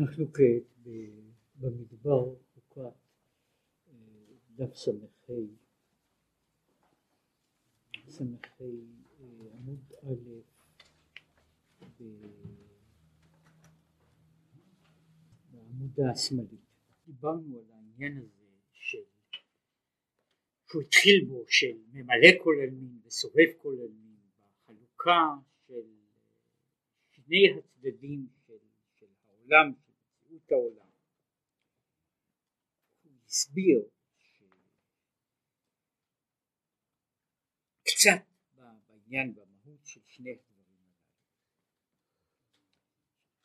אנחנו כעת במדבר חוקת דף ס"ה. ס"ה עמוד א' בעמודה השמאלית דיברנו על העניין הזה של שהוא התחיל בו של ממלא כל עלמין וסובב כל עלמין בחלוקה של שני הצדדים של, של העולם מציאות העולם. הוא הסביר קצת בעניין במהות של שני הדברים הללו.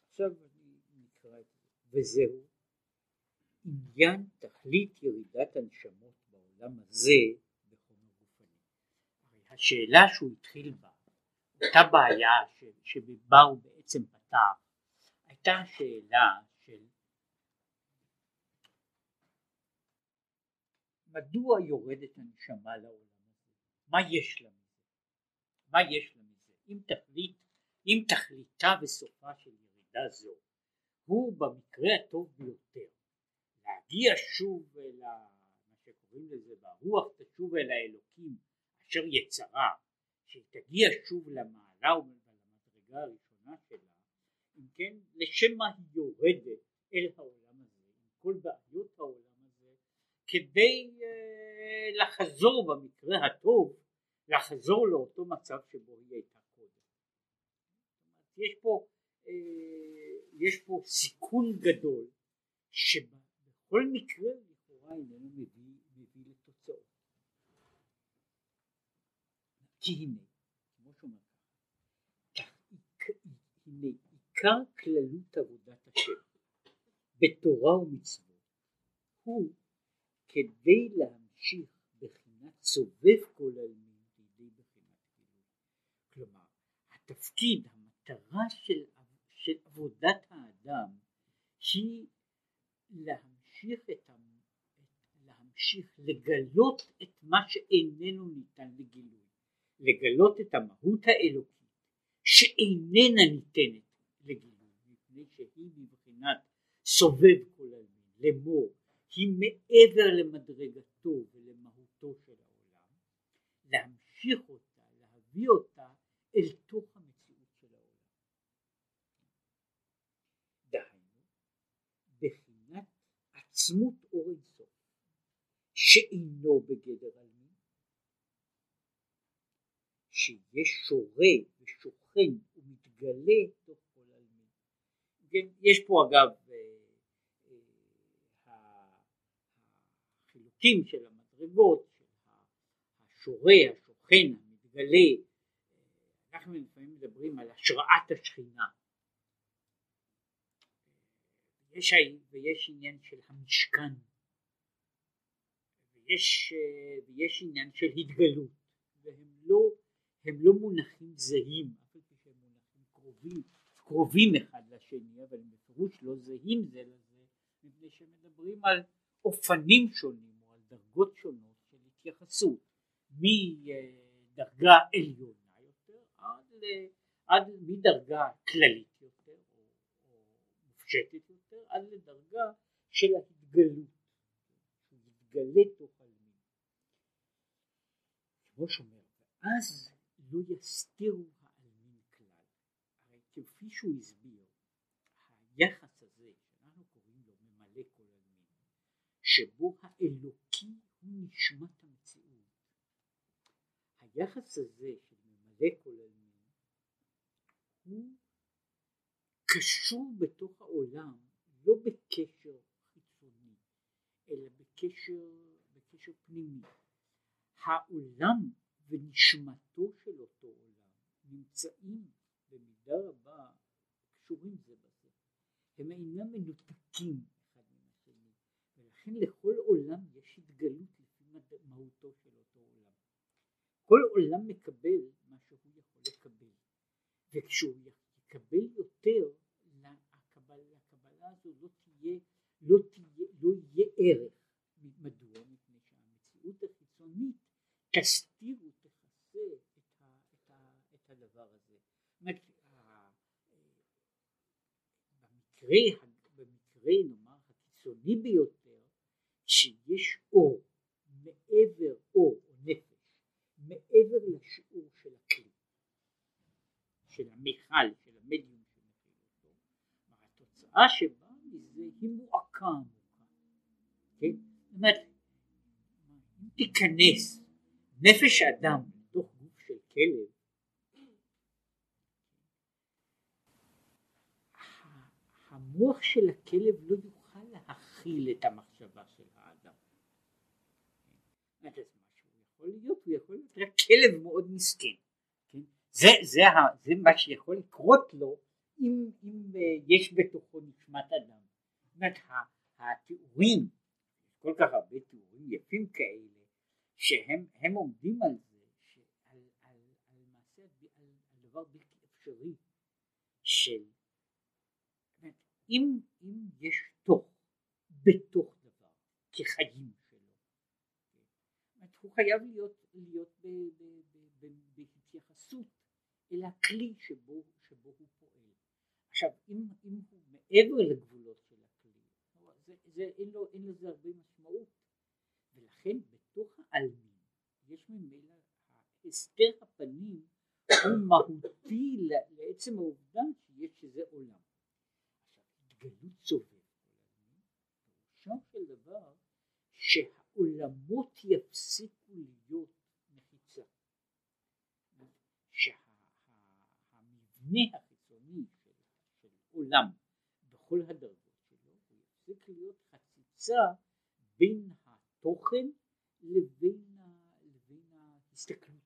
עכשיו אני נקרא את זה, וזהו עניין תכלית ירידת הנשמות בעולם הזה בחומר גופני. השאלה שהוא התחיל בה, אותה בעיה שבה הוא בעצם פתח, הייתה שאלה מדוע יורדת הנשמה לעולם הזה? מה יש לה מזה? מה יש לה מזה? אם תכלית, אם תכליתה וסופה של ירידה זו הוא במקרה הטוב ביותר להגיע שוב אל ה... מה שקוראים לזה והרוח תשוב אל האלוקים אשר יצרה שהיא תגיע שוב למעלה ולמדרגה הראשונה שלה אם כן לשם מה היא יורדת אל העולם הזה עם כל בעיות העולם כדי אה, לחזור במקרה הטוב לחזור לאותו מצב שבו היא הייתה קודם. יש פה, אה, יש פה סיכון גדול שבכל מקרה לכאורה איננו מביא, מביא לתוצאות. כי הנה, כמו שאומר הנה עיקר כללות עבודת השם בתורה ומצוות הוא כדי להמשיך בחינת סובב כל העלמין לידי בחינת גילוי. כלומר, התפקיד, המטרה של, של עבודת האדם היא להמשיך את ה... להמשיך לגלות את מה שאיננו ניתן לגילוי, לגלות את המהות האלוקית שאיננה ניתנת לגילוי, מפני שהיא מבחינת סובב כל העלמין, לאמור היא מעבר למדרגתו ולמהותו של העולם, להמשיך אותה, להביא אותה אל תוך המציאות של העולם. דהיינו, בחינת עצמות אור אינסוף, שאינו בגדר עלמין, שיש שורה ושוכן ומתגלה תוך כל עלמין. כן, יש פה אגב החלקים של המדרגות, השורה, השוכן, המתגלה, אנחנו לפעמים מדברים על השראת השכינה. יש, ויש עניין של המשכן, ויש, ויש עניין של התגלות, והם לא, הם לא מונחים זהים, פי שהם מונחים קרובים, קרובים אחד לשני, אבל הם בפירוש לא זהים זה לזה, מפני שמדברים על אופנים שונים. דרגות שונות של התייחסות מדרגה עליונה יותר עד, עד מדרגה כללית יותר או, מופשטת יותר עד לדרגה של ההתגלות, מתגלה תוך עלמין. כמו שאומר, ואז לא יסתירו העלמין כלל. הרי כפי שהוא הסביר, היחס הזה שאנחנו קוראים לו ממלא כל עלמין, שבו האלוקות הוא נשמת המציאות. היחס הזה של ממלא כל עלמין הוא קשור בתוך העולם לא בקשר חיצוני אלא בקשר, בקשר פנימי. העולם ונשמתו של אותו עולם נמצאים במידה רבה קשורים זה בזה. הם אינם מנותקים לכן לכל עולם יש התגלות מהותו של אותו עולם. כל עולם מקבל מה שהוא יכול לקבל, וכשהוא יקבל יותר, לקבלה, לקבלה הזו לא תהיה, לא תהיה, לא יהיה ערך. מדוע? מפני שהמציאות החיצונית תסתיר ותכסה את, את, את הדבר הזה. במקרה, המקרה נאמר הקיצוני ביותר שיש אור מעבר או נפש מעבר לשיעור של הכלי של המיכל של המדיום שמכיל אותו התוצאה שבאה מזה היא מועקה עמוקה כן? זאת אומרת אם תיכנס נפש אדם לתוך גוף של כלב המוח של הכלב לא יוכל להכיל את המחשבה של האדם. אז משהו יכול להיות, הוא יכול להיות רק כלב מאוד מסכן. כן? זה, זה, זה מה שיכול לקרות לו אם, אם אה, יש בתוכו נשמת אדם. זאת אומרת, התיאורים, כל כך הרבה תיאורים יפים כאלה, שהם עומדים על זה, על, מעשה, על, דבר בלתי אפשרי של אם, אם יש תוך בתוך דבר כחיים הוא חייב להיות, להיות בהתייחסות אל הכלי שבו, שבו הוא פועל. עכשיו אם, אם הוא מעבר לגבולות של הכלי, זה, זה, אין, לו, לזה הרבה משמעות, ולכן בתוך העלמין יש ממילא הסתר הפנים הוא מהותי לעצם העובדה שיש שזה עולם. גלות סובב פירושו של דבר שהעולמות יפסיקו להיות מחיצה. שהמבנה החיצוני של, עולם בכל הדרגות שלו הוא יפסיק להיות חציצה בין התוכן לבין, לבין ההסתכלות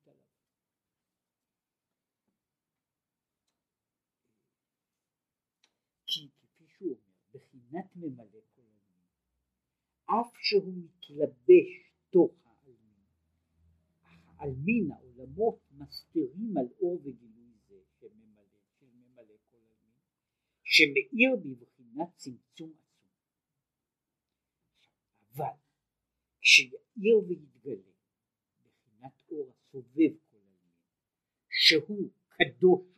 בחינת ממלא כל אף שהוא מתלבש תוך העלמין, העלמין, העולמות, מסתירים על אור וגילוי זה שממלא, של ממלא כל עלמין, שמאיר בבחינת צמצום עצום. אבל כשיאיר ויתגלה בחינת אור הסובב כל עלמין, שהוא קדוש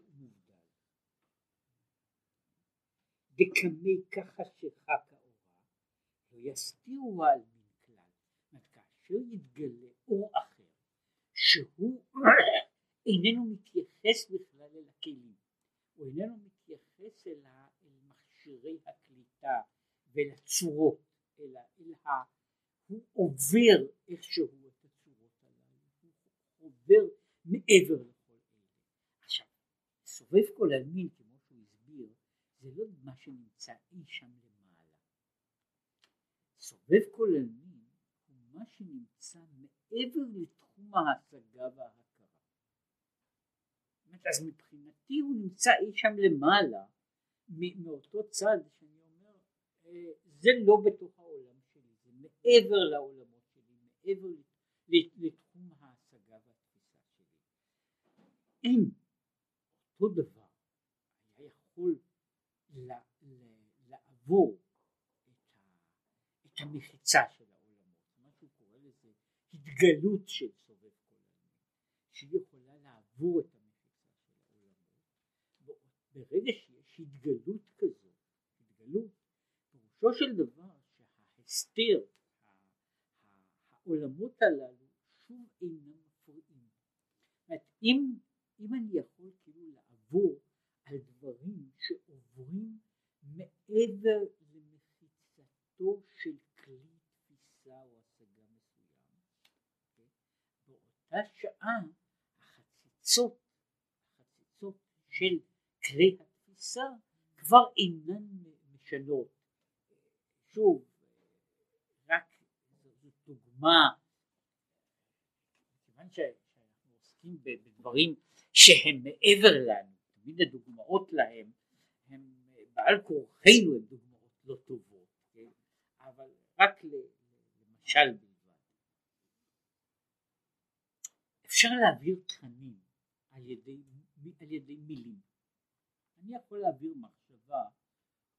דקמי כחשיכה כאורה, לא יסתירו על מן כלל. כאשר יתגלה אור אחר, שהוא איננו מתייחס בכלל אל הכלים, הוא איננו מתייחס אל, מכשירי הקליטה ולצורות, אלא אל ה... הוא עובר איכשהו את הצורות הללו, הוא עובר מעבר לכל אלה. עכשיו, סובב כל עלמין זה לא מה שנמצא אי שם. סובב עלמין הוא מה שנמצא מעבר לתחום ההשגה וההכרה. אז מבחינתי הוא נמצא אי שם למעלה מאותו צד שאני אומר אה, זה לא בתוך העולם שלי, זה מעבר לעולמות שלי, מעבר לתחום ההשגה והתפיסה שלי. אם אותו דבר היה יכול לעבור המחיצה של העולמות, מה שהוא קורא לזה התגלות של סובב כל שהיא יכולה לעבור את המחיצה של העולמות, ברגע שיש התגלות כזו, התגלות, פירושו של דבר שההסתר, העולמות הללו שוב אינם מפריעים. אם, אם אני יכול כאילו לעבור על דברים שעוברים מעבר למחיצתו של כלי תפיסה או השגה מסוים. באותה שעה החציצות, החציצות של כלי התפיסה כבר אינן משנות. שוב, רק דוגמה, כיוון שאנחנו עוסקים בדברים שהם מעבר לנו תמיד הדוגמאות להם הם בעל כורחנו הן דוגמאות לא טובות, כן? אבל רק למשל אפשר להעביר תכנים על ידי, על ידי מילים. אני יכול להעביר מחשבה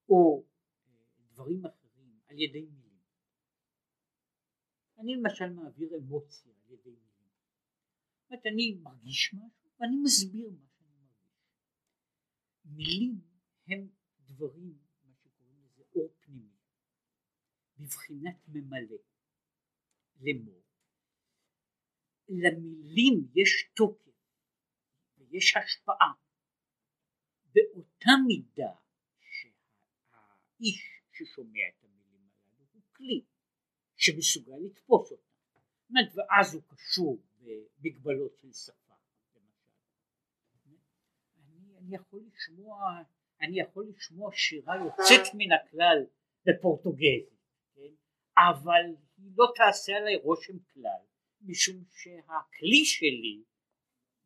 או אה, דברים אחרים על ידי מילים. אני למשל מעביר אמוציה על ידי מילים. זאת אומרת אני מרגיש משהו ואני מסביר משהו. מילים הם דברים, מה שקוראים לזה אור פנימי. בבחינת ממלא לאמור למילים יש תוקף ויש השפעה. באותה מידה שהאיש ששומע את המילים הללו הוא כלי שמסוגל לתפוס אותם ואז הוא קשור במגבלות של שפה אני, אני יכול לשמוע אני יכול לשמוע שירה יוצאת מן הכלל בפורטוגזית כן? אבל היא לא תעשה עליי רושם כלל משום שהכלי שלי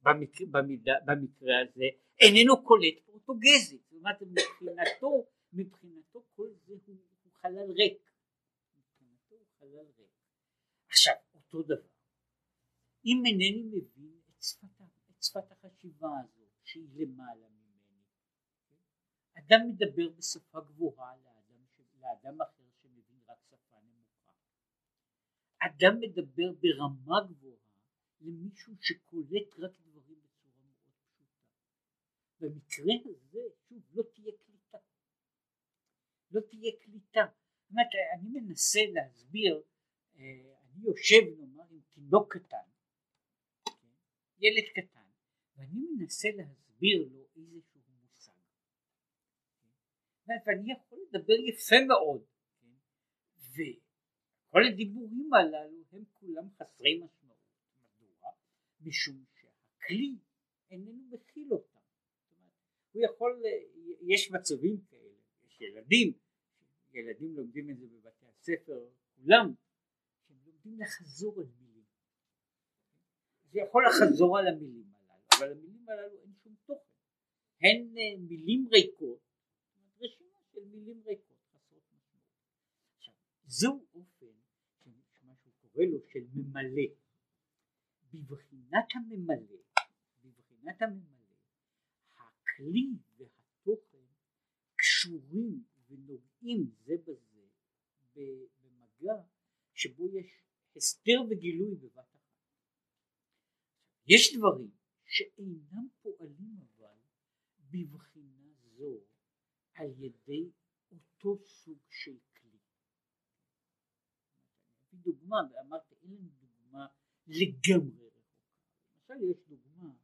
במקרה, במידה, במקרה הזה איננו קולט פורטוגזית. זאת אומרת מבחינתו מבחינתו כל זה הוא, חלל ריק. מבחינתו הוא חלל ריק. עכשיו אותו דבר. אם אינני מבין את שפת, את שפת החשיבה הזאת שהיא למעלה ממני אדם מדבר בשפה גבוהה לאדם, לאדם אחר שמבין רק שפה נמוכה אדם מדבר ברמה גבוהה למישהו שקולט רק דברים בצורה מאוד פשוטה. במקרה הזה שוב לא תהיה קליטה. לא תהיה קליטה. זאת אומרת אני מנסה להסביר אה, אני יושב נאמר עם תינוק קטן ילד קטן ואני מנסה להסביר לו איזשהו מושג. ואני יכול לדבר יפה מאוד וכל הדיבורים הללו הם כולם חסרי משמעות מדוע? משום שהכלי איננו מכיל אותם הוא יכול יש מצבים כאלה יש ילדים ילדים לומדים את זה בבתי הספר כולם שהם לומדים לחזור על מילים זה יכול לחזור על המילים הללו, אבל המילים הללו אין שום תוכן, הן אה, מילים ריקות, רשימה של מילים ריקות חסרות משמעות. עכשיו, זהו קורא לו של ממלא. בבחינת הממלא, בבחינת הממלא, הכלי והתוכן קשורים ונוגעים זה בזה במגע שבו יש הסתר וגילוי בבת יש דברים שאינם פועלים אבל בבחינה זו על ידי אותו סוג של דוגמה ואמרתי אין לנו דוגמה לגמרי רחוקה. למשל יש דוגמה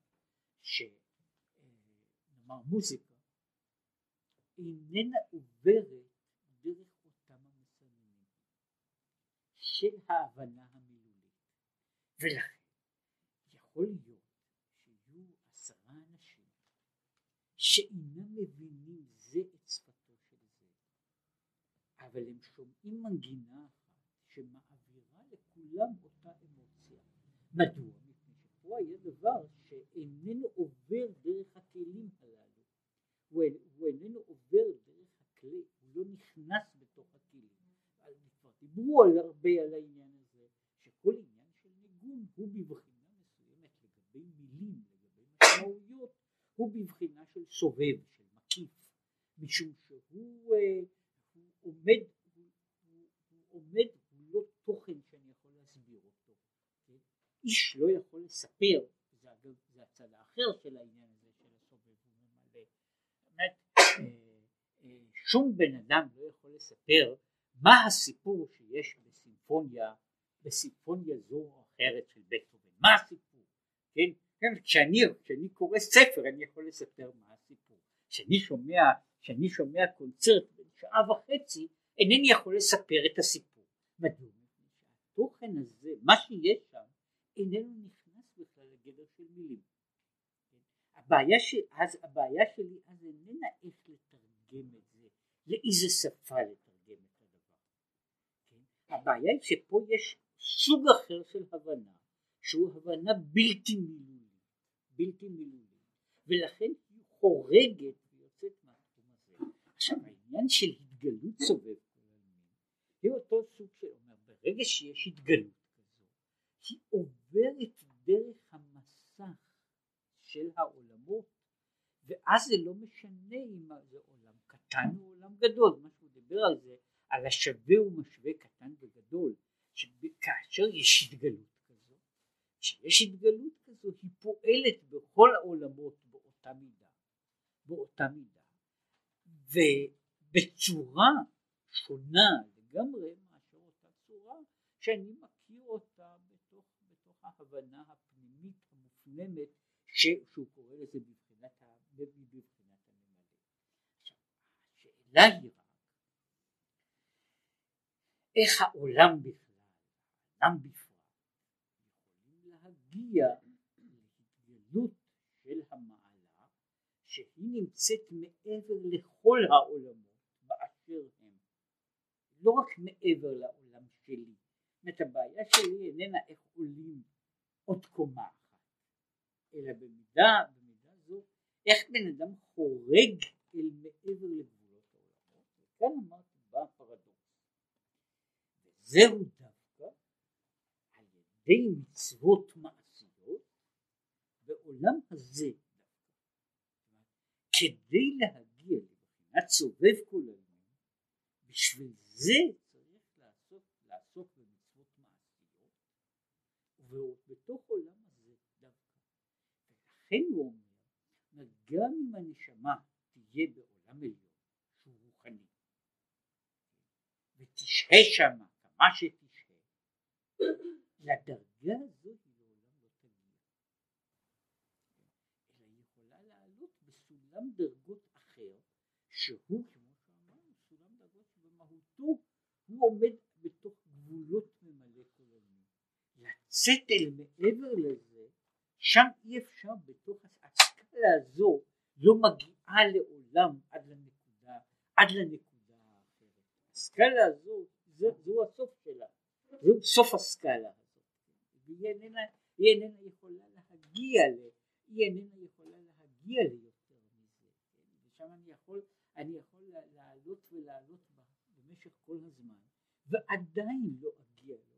שנאמר מוזיקה איננה עוברת דרך אותם המסננים של ההבנה המילולית ולכן יכול להיות שיהיו עשרה אנשים שאינם מבינים זה את שפתו של זה, אבל הם שומעים מנגינה אחת שמעבירה לכולם אותה אמוציה. מדוע? מפני שפה היה דבר שאיננו עובר דרך הכלים הללו, הוא, איננו עובר דרך הכלי, הוא לא נכנס בתוך הכלים. כבר דיברו על הרבה על העניין הזה, שכל עניין של ניגון הוא בבחינת המשמעויות הוא בבחינה של סובב, של מקיף, משום שהוא אה, עומד, עומד, הוא לא תוכן שאני יכול להסביר אותו, כן? איש לא יכול לספר, זה אגב, זה הצד האחר של העניין הזה של הסובב וממלא, באמת אה, אה, שום בן אדם לא יכול לספר מה הסיפור שיש בסימפוניה, בסימפוניה זו או אחרת של בטהובן, מה הסיפור, כן? כן, כשאני, כשאני קורא ספר אני יכול לספר מה הסיפור. כשאני שומע, כשאני שומע קונצרט בן שעה וחצי אינני יכול לספר את הסיפור. מדוע? התוכן הזה, מה שיש שם, איננו נכנס בכלל לגדר של מילים. הבעיה, ש... אז, הבעיה שלי אז איננה איך לתרגם את זה, לאיזה שפה לתרגם את הדבר. כן? הבעיה היא שפה יש סוג אחר של הבנה, שהוא הבנה בלתי מילולית. בלתי מילולית ולכן היא חורגת ויוצאת מהתחום הזה. עכשיו העניין של התגלות סובב היא אותו סוג שאומר ברגע שיש התגלות כזו היא עוברת דרך המסך של העולמות ואז זה לא משנה אם זה עולם קטן או עולם גדול. מה שהוא דיבר על זה על השווה ומשווה קטן וגדול שכאשר יש התגלות כשיש התגלות כזו היא פועלת בכל העולמות באותה מידה, באותה מידה, ובצורה שונה לגמרי מאשר שאני אותה בתוך, ההבנה הפנימית המופנמת ש, שהוא קורא לזה בבחינת, בבחינת הממלא. השאלה היא רק איך העולם בכלל, העולם בפרט, יכולים להגיע להתגלות של המעלה שהיא נמצאת מעבר לכל העולמות באשר הם, לא רק מעבר לעולם שלי, זאת הבעיה שלי איננה איך עולים עוד קומה אחת, אלא במידה, במידה זו, איך בן אדם חורג אל מעבר לגבולות העולמות, וכאן אמרתי בא הפרדוקס, וזהו דווקא על ידי מצוות מעשיות בעולם הזה כדי להגיע לבחינת סובב כל עלמין, בשביל זה צריך לעסוק, לעסוק במצוות מעשיות, ובתוך עולם הזה דווקא. ולכן הוא אומר, גם אם הנשמה תהיה בעולם עליון, שהוא רוחני, ותשהה שמה כמה שתשהה, לדרגה הזו היא לעולם לא תגיע. אלא היא יכולה לעלות בסולם דרגות אחר, שהוא כמו שאמרנו, סולם דרגות שבמהותו הוא עומד בתוך גבולות ממלא כל עולמי. אל מעבר לזה, שם אי אפשר בתוך הסקאלה הזו לא מגיעה לעולם עד לנקודה, עד לנקודה האחרת. הסקאלה הזו, זה, זו הסוף שלה, זהו סוף הסקאלה הזאת. והיא איננה, היא איננה יכולה להגיע ל... היא איננה יכולה להגיע ליותר מזה. ושם אני יכול, אני יכול לעלות ולעלות במשך כל הזמן, ועדיין לא אגיע לאותה,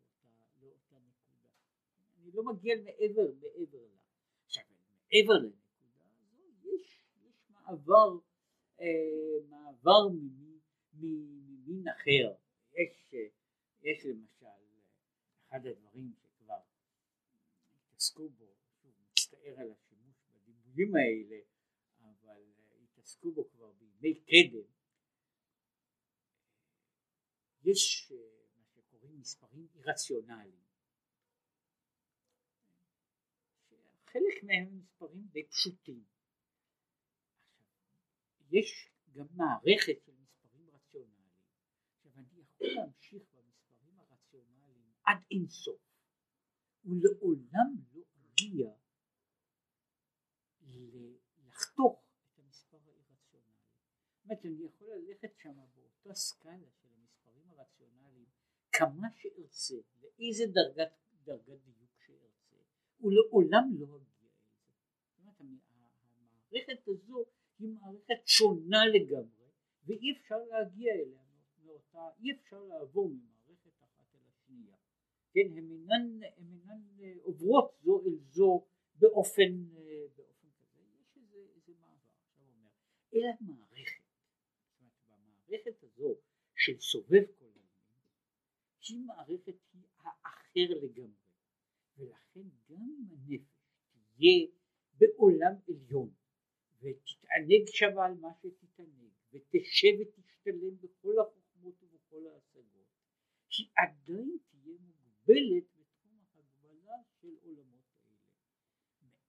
לאותה נקודה. אני לא מגיע מעבר, מעבר לה. עכשיו, מעבר לנקודה הזו יש, יש מעבר, אה, מעבר ממין אחר. יש, יש למשל אחד הדברים שכבר התעסקו בו, שוב מצטער על השימוש בדיבורים האלה, אבל התעסקו בו כבר בימי קדם, יש מה שקוראים מספרים אירציונליים, חלק מהם הם מספרים די פשוטים. יש גם מערכת של מספרים רציונליים. עכשיו אני יכול להמשיך במספרים הרציונליים עד אינסוף, ולעולם לא אגיע לחתוך את המספר האירציונלי. זאת אומרת אני יכול ללכת שם באותה סקאלה של המספרים הרציונליים כמה שארצה, לאיזה דרגת, דרגת דיוק שארצה, ולעולם לא אגיע אל זה. זאת אומרת המערכת הזו היא מערכת שונה לגמרי ואי אפשר להגיע אליה מאותה, אי אפשר לעבור ממערכת אחת אל השנייה. כן, הן אינן, הן אינן עוברות זו אל זו באופן, באופן כזה, יש איזה, איזה מעבר, עכשיו אומר, אלא מערכת, במערכת הזו של סובב כל העניין, היא מערכת היא האחר לגמרי, ולכן גם אם הנפש תהיה בעולם עליון ותתענג שווה על מה שתתענג ותשב ותשתלם בכל החוכמות ובכל ההשגות היא עדיין תהיה מוגבלת בתחום ההגבלה של עולמות האלה.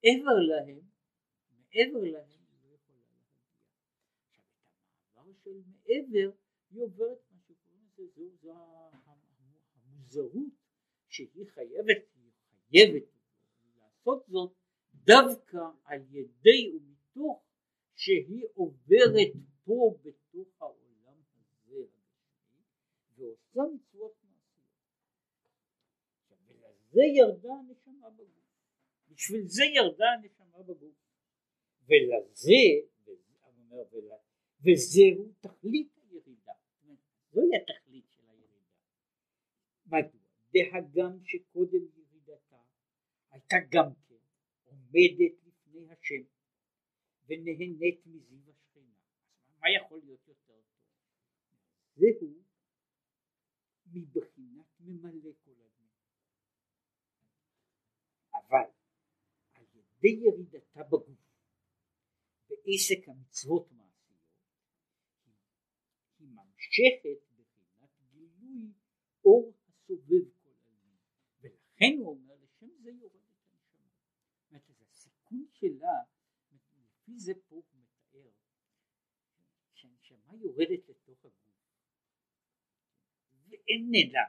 מעבר להם מעבר להם היא לא יכולה להגיע. עכשיו את המעבר של מעבר היא עוברת מה שקוראים לזה זו, המוזרות שהיא חייבת חייבת לעשות זאת דווקא על ידי ומתוך שהיא עוברת פה בתוך העולם הזה ועושה מצוות מעשיות. ולזה ירדה הנשמה בגוף. בשביל זה ירדה הנשמה בגוף. ולזה, וזהו תכלית הירידה. זוהי התכלית של הירידה. מדוע? דהגם שקודם הייתה גם כן עומדת לפני השם ונהנית מזיו השכינה. מה יכול להיות יותר טוב? זהו מבחינת ממלא כל הדברים. אבל על ידי ירידתה בגוף בעסק המצוות מעשיות היא ממשכת בחינת גילוי אור הסובב כל לכן הוא אומר לשם זה יורדת הנשמה. זאת אומרת, הסיכון שלה, לפי זה פה הוא מתאר, שהנשמה יורדת לתוך הגוף, ואיננה,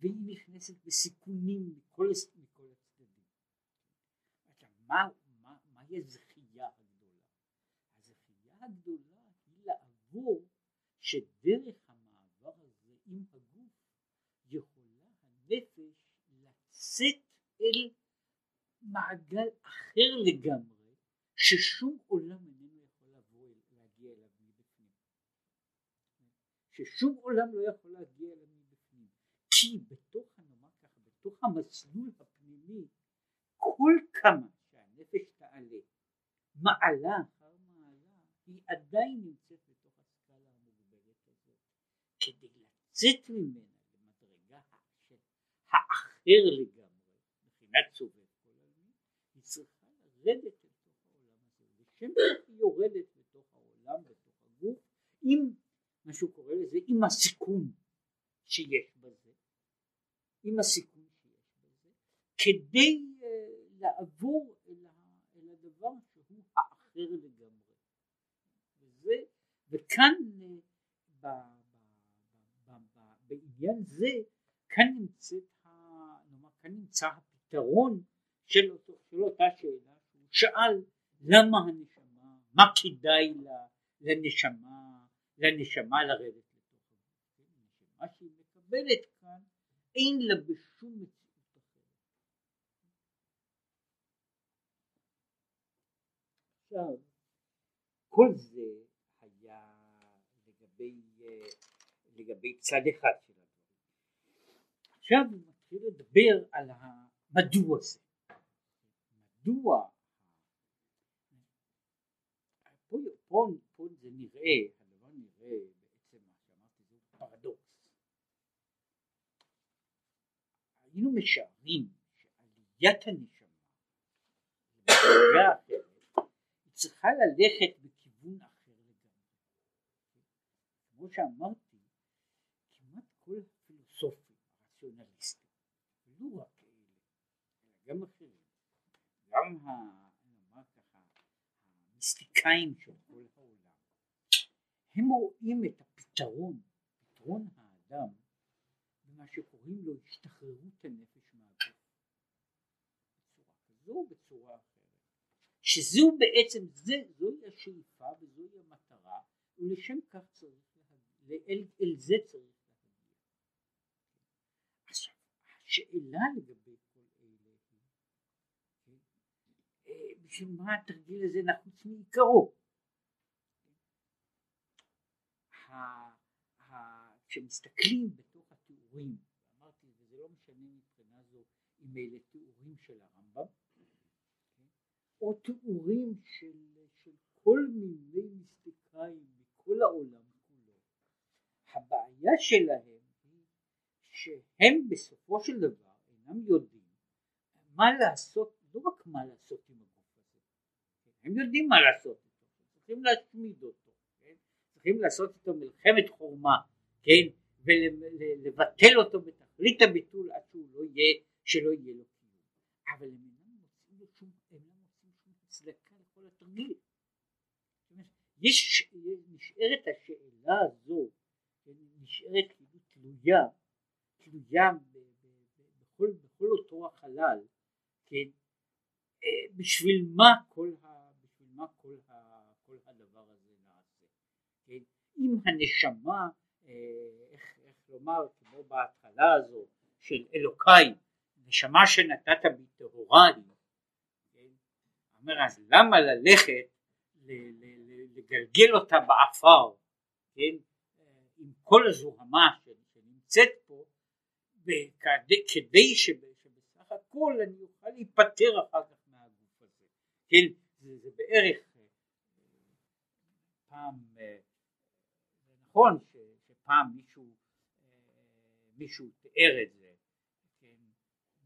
והיא נכנסת בסיכונים מכל, מכל הצדדים. עכשיו, מה, מה, מהי הזכייה הגדולה? הזכייה הגדולה היא לעבור שדרך המעבר הזה עם הגוף יכולה הנפש לצאת אל מעגל אחר לגמרי ששום עולם איננו יכול לבוא להגיע אליו מבפנים. ששום עולם לא יכול להגיע אליו מבפנים. כי בתוך, נאמר ככה, בתוך המסלול הפנימי כל כמה שהנפש תעלה מעלה אחר מעלה היא עדיין נמצאת בתוך הסקאלה המוגבלת הזאת. כדי לצאת ממנה למדרגה של האחר לגמרי, מבחינת היא לרדת לתוך העולם הזה. ושם היא יורדת לתוך העולם, בתוך הגוף, עם מה שהוא קורא לזה, עם הסיכון שיש בזה, עם הסיכון שיש בזה, כדי uh, לעבור אל, הדבר שהוא האחר לגמרי. וזה, וכאן ב, בעניין זה, כאן נמצאת, נאמר, כאן נמצא הפתרון של, אותו, של אותה שאלה שאל למה הנשמה, מה כדאי לה, לנשמה, לנשמה לרדת לתוך הגוף. מה שהיא מקבלת כאן אין לה בשום מציאות אחרת. עכשיו, כל זה היה לגבי, לגבי צד אחד של. עכשיו הוא מתחיל לדבר על המדוע זה. מדוע פה, פה, זה נראה, הדבר נראה בעצם מה שאמרתי זה פרדוקס. היינו משערים שעליית הנשמה היא צריכה ללכת בכיוון אחר לגמרי. כמו שאמרתי, כמעט כל הפילוסופים הרציונליסטים, לא רק אלה, אלא גם אחרים, גם נאמר ככה, המיסטיקאים של כל העולם, הם רואים את הפתרון, פתרון האדם במה שקוראים לו השתחררות הנפש מהגוף. בצורה כזו או בצורה אחרת. שזו בעצם זה, זוהי השאיפה וזוהי המטרה ולשם כך צריך להגיע, אל, אל זה צריך להגיע. עכשיו השאלה לגבי כל אלה היא אה, בשביל מה התרגיל הזה נחוץ מעיקרו כשמסתכלים תיאורים, אמרתי וזה לא משנה מבחינה זו אם אלה תיאורים של הרמב"ם, כן? או תיאורים של, של כל מיני מיסטיקאים מכל העולם כולו, הבעיה שלהם היא שהם בסופו של דבר אינם יודעים מה לעשות, לא רק מה לעשות עם הגוף הזה? הם יודעים מה לעשות איתו, צריכים להשמיד אותו? צריכים לעשות איתו מלחמת חורמה, כן? ולבטל אותו בתכלית הביטול עד שהוא לא יהיה, שלא יהיה לו קיום. אבל הם אינם מוצאים שום, לא מוצאים שום הצדקה לכל התרגיל. יש, נשארת השאלה הזו, נשארת כאילו תלויה, תלויה בכל, בכל אותו החלל, כן, אה, בשביל מה כל, ה, בשביל מה כל, ה, כל הדבר הזה נעשה, כן, אם הנשמה אה, כלומר כמו בהתחלה הזו של אלוקיי נשמה שנתת בי טהורה לי כן? אומר אז למה ללכת לגלגל אותה בעפר כן? עם כל הזוהמה שנמצאת פה וכדי, כדי שבסך הכל אני אוכל להיפטר אחר כך מהגוף הזה כן זה, בערך אה, פעם אה, נכון שפעם מישהו מישהו תיאר את זה, כן,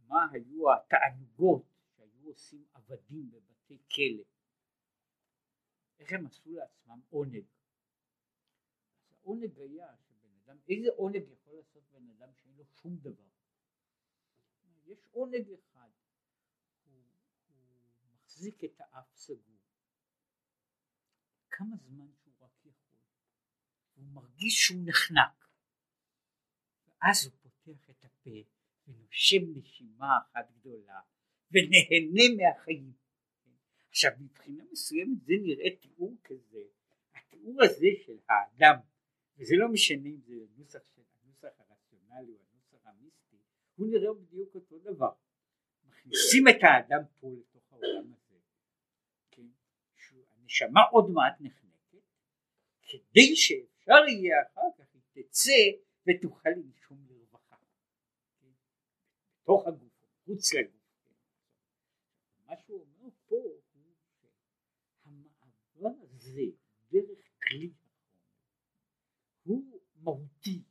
מה היו התענוגות שהיו עושים עבדים בבתי כלא, איך הם עשו לעצמם עונג. העונג היה שבן אדם, איזה עונג יכול לעשות בן אדם שאין לו שום דבר? יש עונג אחד, הוא, הוא מחזיק את האף סגור. כמה זמן. הוא מרגיש שהוא נחנק. ואז הוא פותח את הפה ונושם נשימה אחת גדולה ונהנה מהחיים. עכשיו מבחינה מסוימת זה נראה תיאור כזה, התיאור הזה של האדם, וזה לא משנה אם זה נוסח של הנוסח הרציונלי או הנוסח המיסטי, הוא נראה בדיוק אותו דבר. מכניסים את האדם פה לתוך העולם הזה, כן? שהנשמה עוד מעט נחנקת, כדי שאפשר יהיה אחר כך היא תצא ותוכל לנשום לרווחה. בתוך הגוף, חוץ לגוף. מה שהוא אומר פה הוא שהמעבר הזה דרך כלי הוא מהותי,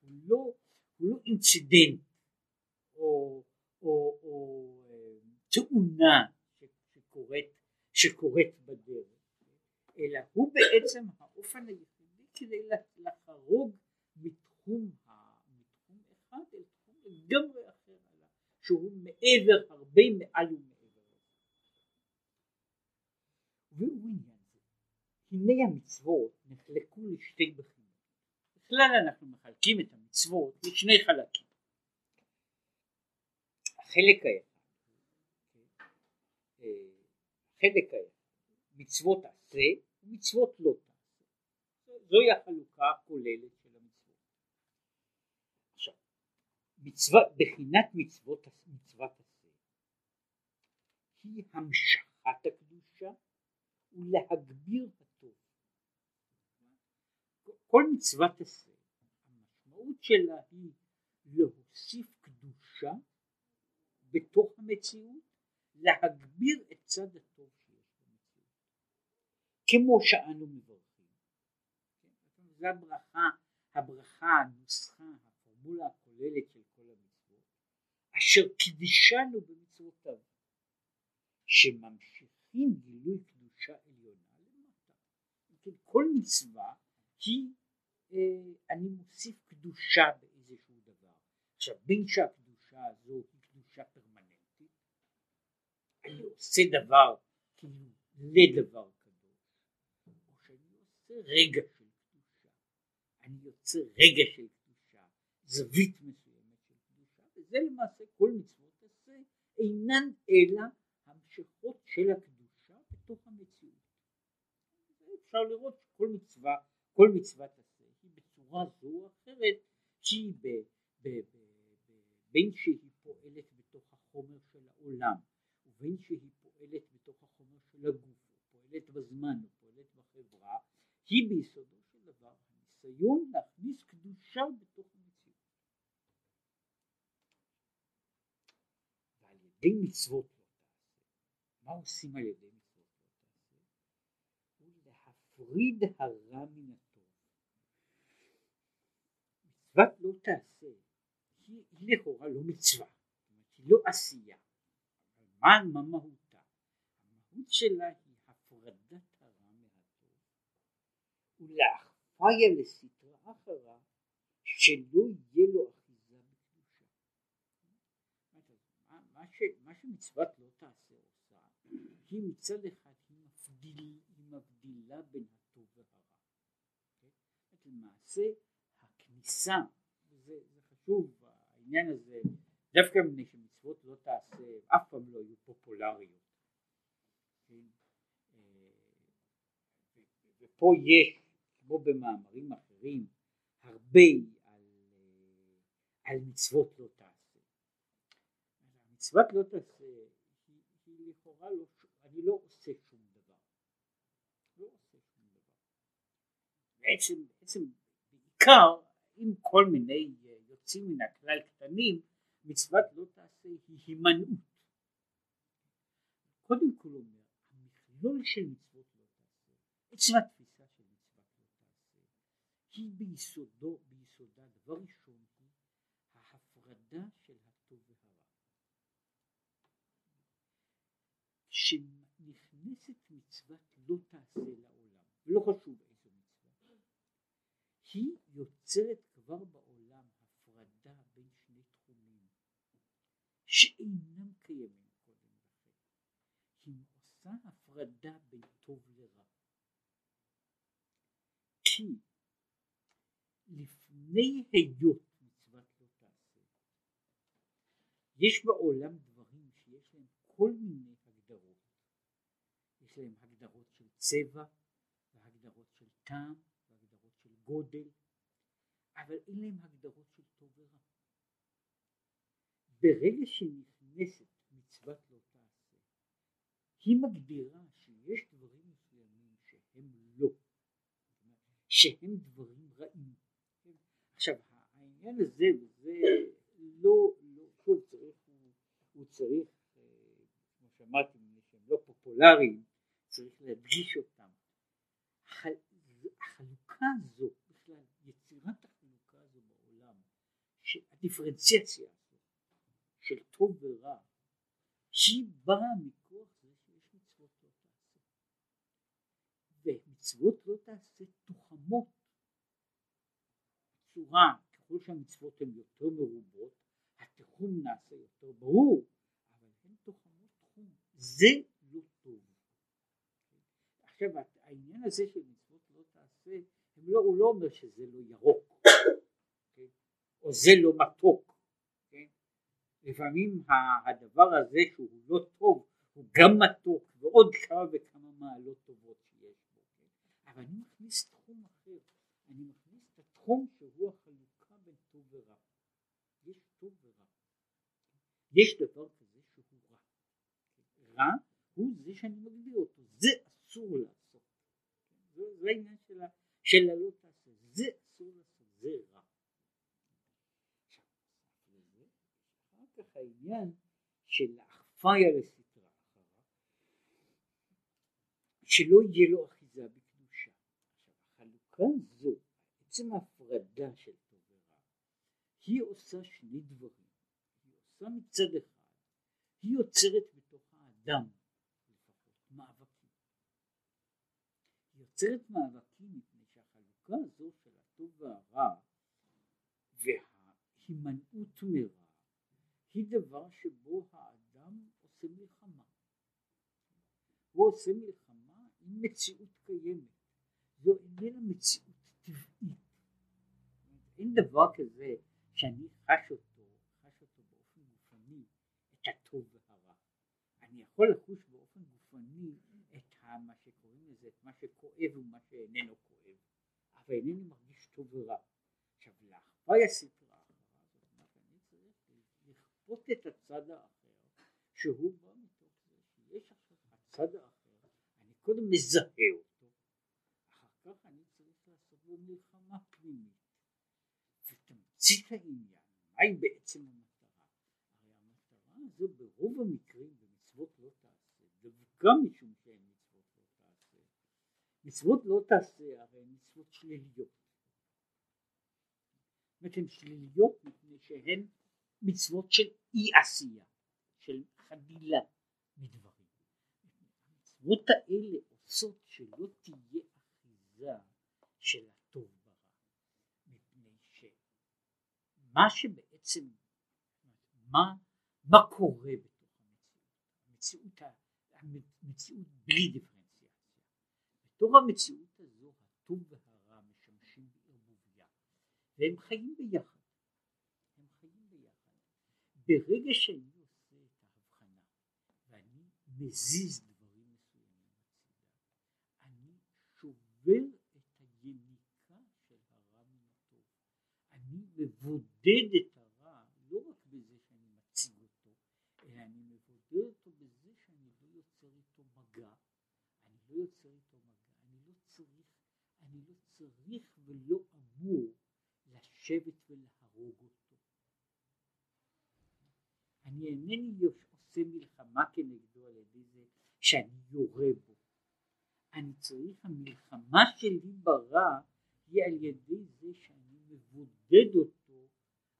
הוא לא, לא אינצידנט או, או, או תאונה שקורית, בדרך, אלא הוא בעצם האופן היחידי כדי לחרוג מתחום, מתחום אחד אל תחום לגמרי אחר, שהוא מעבר, הרבה מעל ומעבר. והוא עניין זה. הנה המצוות נחלקו לשתי בחינות. בכלל אנחנו מחלקים את המצוות לשני חלקים. החלק האחד, אה, החלק האחד, מצוות עשה ומצוות לא תעשה. זוהי החלוקה הכוללת של המצוות. עכשיו, מצווה, בחינת מצוות, מצוות עשה היא המשכת הקדושה ולהגביר הטוב. כל מצוות עשה, המשמעות שלה היא להוסיף קדושה בתוך המציאות, להגביר את צד הטוב שיש במציאות. כמו שאנו מברכים. זו הברכה, הברכה, הנוסחה, הפורמולה הכוללת של כל המצוות, אשר קידישנו במצוותיו, שממשיכים גילוי קדושה עליונה למטה. כן, כל מצווה היא, אה, אני מוסיף קדושה באיזשהו דבר. עכשיו בין שהקדושה הזו היא קדושה פרמננטית, אני עושה דבר כאילו לדבר קדוש, או שאני עושה רגע אני יוצא רגע של קדושה, זווית מסוימת של קדושה, וזה למעשה כל מצוות עשה אינן אלא המשכות של הקדושה. בתוך המציאות. אפשר לראות שכל מצווה, כל מצוות עשה היא בצורה זו או אחרת שהיא ב, ב, ב, בין שהיא פועלת בתוך החומר של העולם ובין שהיא פועלת בתוך החומר של הגוף, פועלת בזמן פועלת בחברה, היא ביסודו הניסיון להכניס קדושה בתוך המציאות. ועל ידי מצוות לא תעשה, מה עושים על ידי להפריד הרע מן הטוב. מצוות לא תעשה היא, היא לכאורה לא מצווה, היא לא עשייה, מה, מה מהותה? המהות שלה היא הפרדת הרע מהטוב ולאחפיה לסטרה אחרה שלא יהיה לו אחיזה בקדושה. מה, שמצוות לא תעשה עושה היא מצד אחד היא מבדילה בין הטוב והרע. למעשה הכניסה, זה חשוב העניין הזה, דווקא מפני שמצוות לא תעשה, אף פעם לא יהיו פופולריות. ופה יש, כמו במאמרים אחרים, הרבה על, אה, על מצוות לא תעשה. מצוות לא תעשה היא, לכאורה לא, אני לא עושה שום בעצם, בעצם בעיקר עם כל מיני יוצאים מן הכלל קטנים מצוות לא תעשה היא הימנעות. קודם כל אומר המכלול של מצוות לא תעשה מצוות לא היא ביסודו ביסודה דבר ראשון היא ההפרדה של הטוב והרע כשנכנסת מצוות לא תעשה לעולם ולא חשוב היא יוצרת כבר בעולם הפרדה בין שני תחומים שאינם קיימים קודם לכן. היא עושה הפרדה בין טוב לרע. כי לפני היות מצוות לא תעשה, יש בעולם דברים שיש להם כל מיני הגדרות. יש להם הגדרות של צבע, והגדרות של טעם, והגדרות של גודל, אבל אין להם הגדרות של טוב ורע. ברגע שנכנסת מצוות לא תעשה, היא מגדירה שיש דברים מסוימים שהם לא, שהם דברים העניין הזה, וזה לא, לא, שוב צריך, הוא צריך, אה, כמו שאמרתי, שהם לא פופולריים, צריך להדגיש אותם. החלוקה הזו, בכלל, יצירת החלוקה הזו בעולם, הדיפרנציאציה של טוב ורע, היא באה מכוח זה שיש מצוות לא תעשה. ומצוות לא תעשה תוחמות בצורה, ככל שהמצוות הן יותר מרובות, התחום נעשה יותר ברור, אבל הן תוחמות תחום. זה לא טוב. עכשיו העניין הזה של מצוות לא תעשה, לא, הוא לא אומר שזה לא ירוק, כן? או זה לא מתוק. לפעמים הדבר הזה שהוא לא טוב הוא גם מתוק ועוד כמה וכמה מעלות טובות שיש בו, כן? אבל אני מכניס תחום אחר, אני מכניס את התחום שהוא טוב ורע. יש טוב ורע. יש דבר כזה שהוא רע. רע הוא זה שאני מגדיר אותו, זה אסור לעשות. זה העניין של הלא תעשה, זה אסור לעשות, זה רע. כך העניין של אחפיה לסטרה אחריו, שלא יהיה לו אחיזה בקדושה. החלוקה הזו, עצם ההפרדה של היא עושה שני דברים. היא עושה מצד אחד, היא יוצרת בתוך האדם מאבקים. היא יוצרת מאבקים מפני שהחלוקה הזו של הטוב והרע וההימנעות מרע היא דבר שבו האדם עושה מלחמה. הוא עושה מלחמה עם מציאות קיימת. זו איננה מציאות טבעית. אין דבר כזה שאני חש אותו, חש אותו באופן גופני, את הטוב והרע. אני יכול לחוש באופן גופני את מה שקוראים לזה, את מה שכואב ומה שאיננו כואב, אבל אינני מרגיש טוב ורע. עכשיו, לאחווי הסיפור לכפות את הצד האחר שהוא בא מתוך זה שיש עכשיו הצד האחר אני קודם מזהה אותו אחר כך אני צריך לעשות בו מלחמה פנימית ותמצית העניין מהי בעצם המטרה? הרי המטרה הזו ברוב המקרים במצוות לא תעשה דווקא משום שהן מצוות לא תעשה. מצוות לא תעשה הרי הן מצוות שליליות. זאת אומרת הן שליליות מפני שהן מצוות של אי עשייה, של חדילה מדברים. המצוות האלה עושות שלא תהיה אחיזה של הטוב ברע, מפני שמה שבעצם, מה, מה קורה בתוך המציאות, המציאות, בלי דיפרנציאציה. בתוך המציאות הזו הטוב והרע משמשים בערבוביה, והם חיים ביחד. ברגע שאני עושה את ההבחנה ואני מזיז דברים מסוימים אני שובר את היניקה של הרע מן הטוב. אני מבודד את הרע לא רק בזה שאני מציג אותו, אלא אני מבודד אותו בזה שאני לא יוצר איתו מגע, אני לא יוצר איתו מגע, אני לא צריך, אני לא צריך ולא אמור לשבת ולהרוג אותו. אני אינני עושה מלחמה כנגדו על ידי זה שאני יורה בו. אני צריך, המלחמה שלי ברע היא על ידי זה שאני מבודד אותו,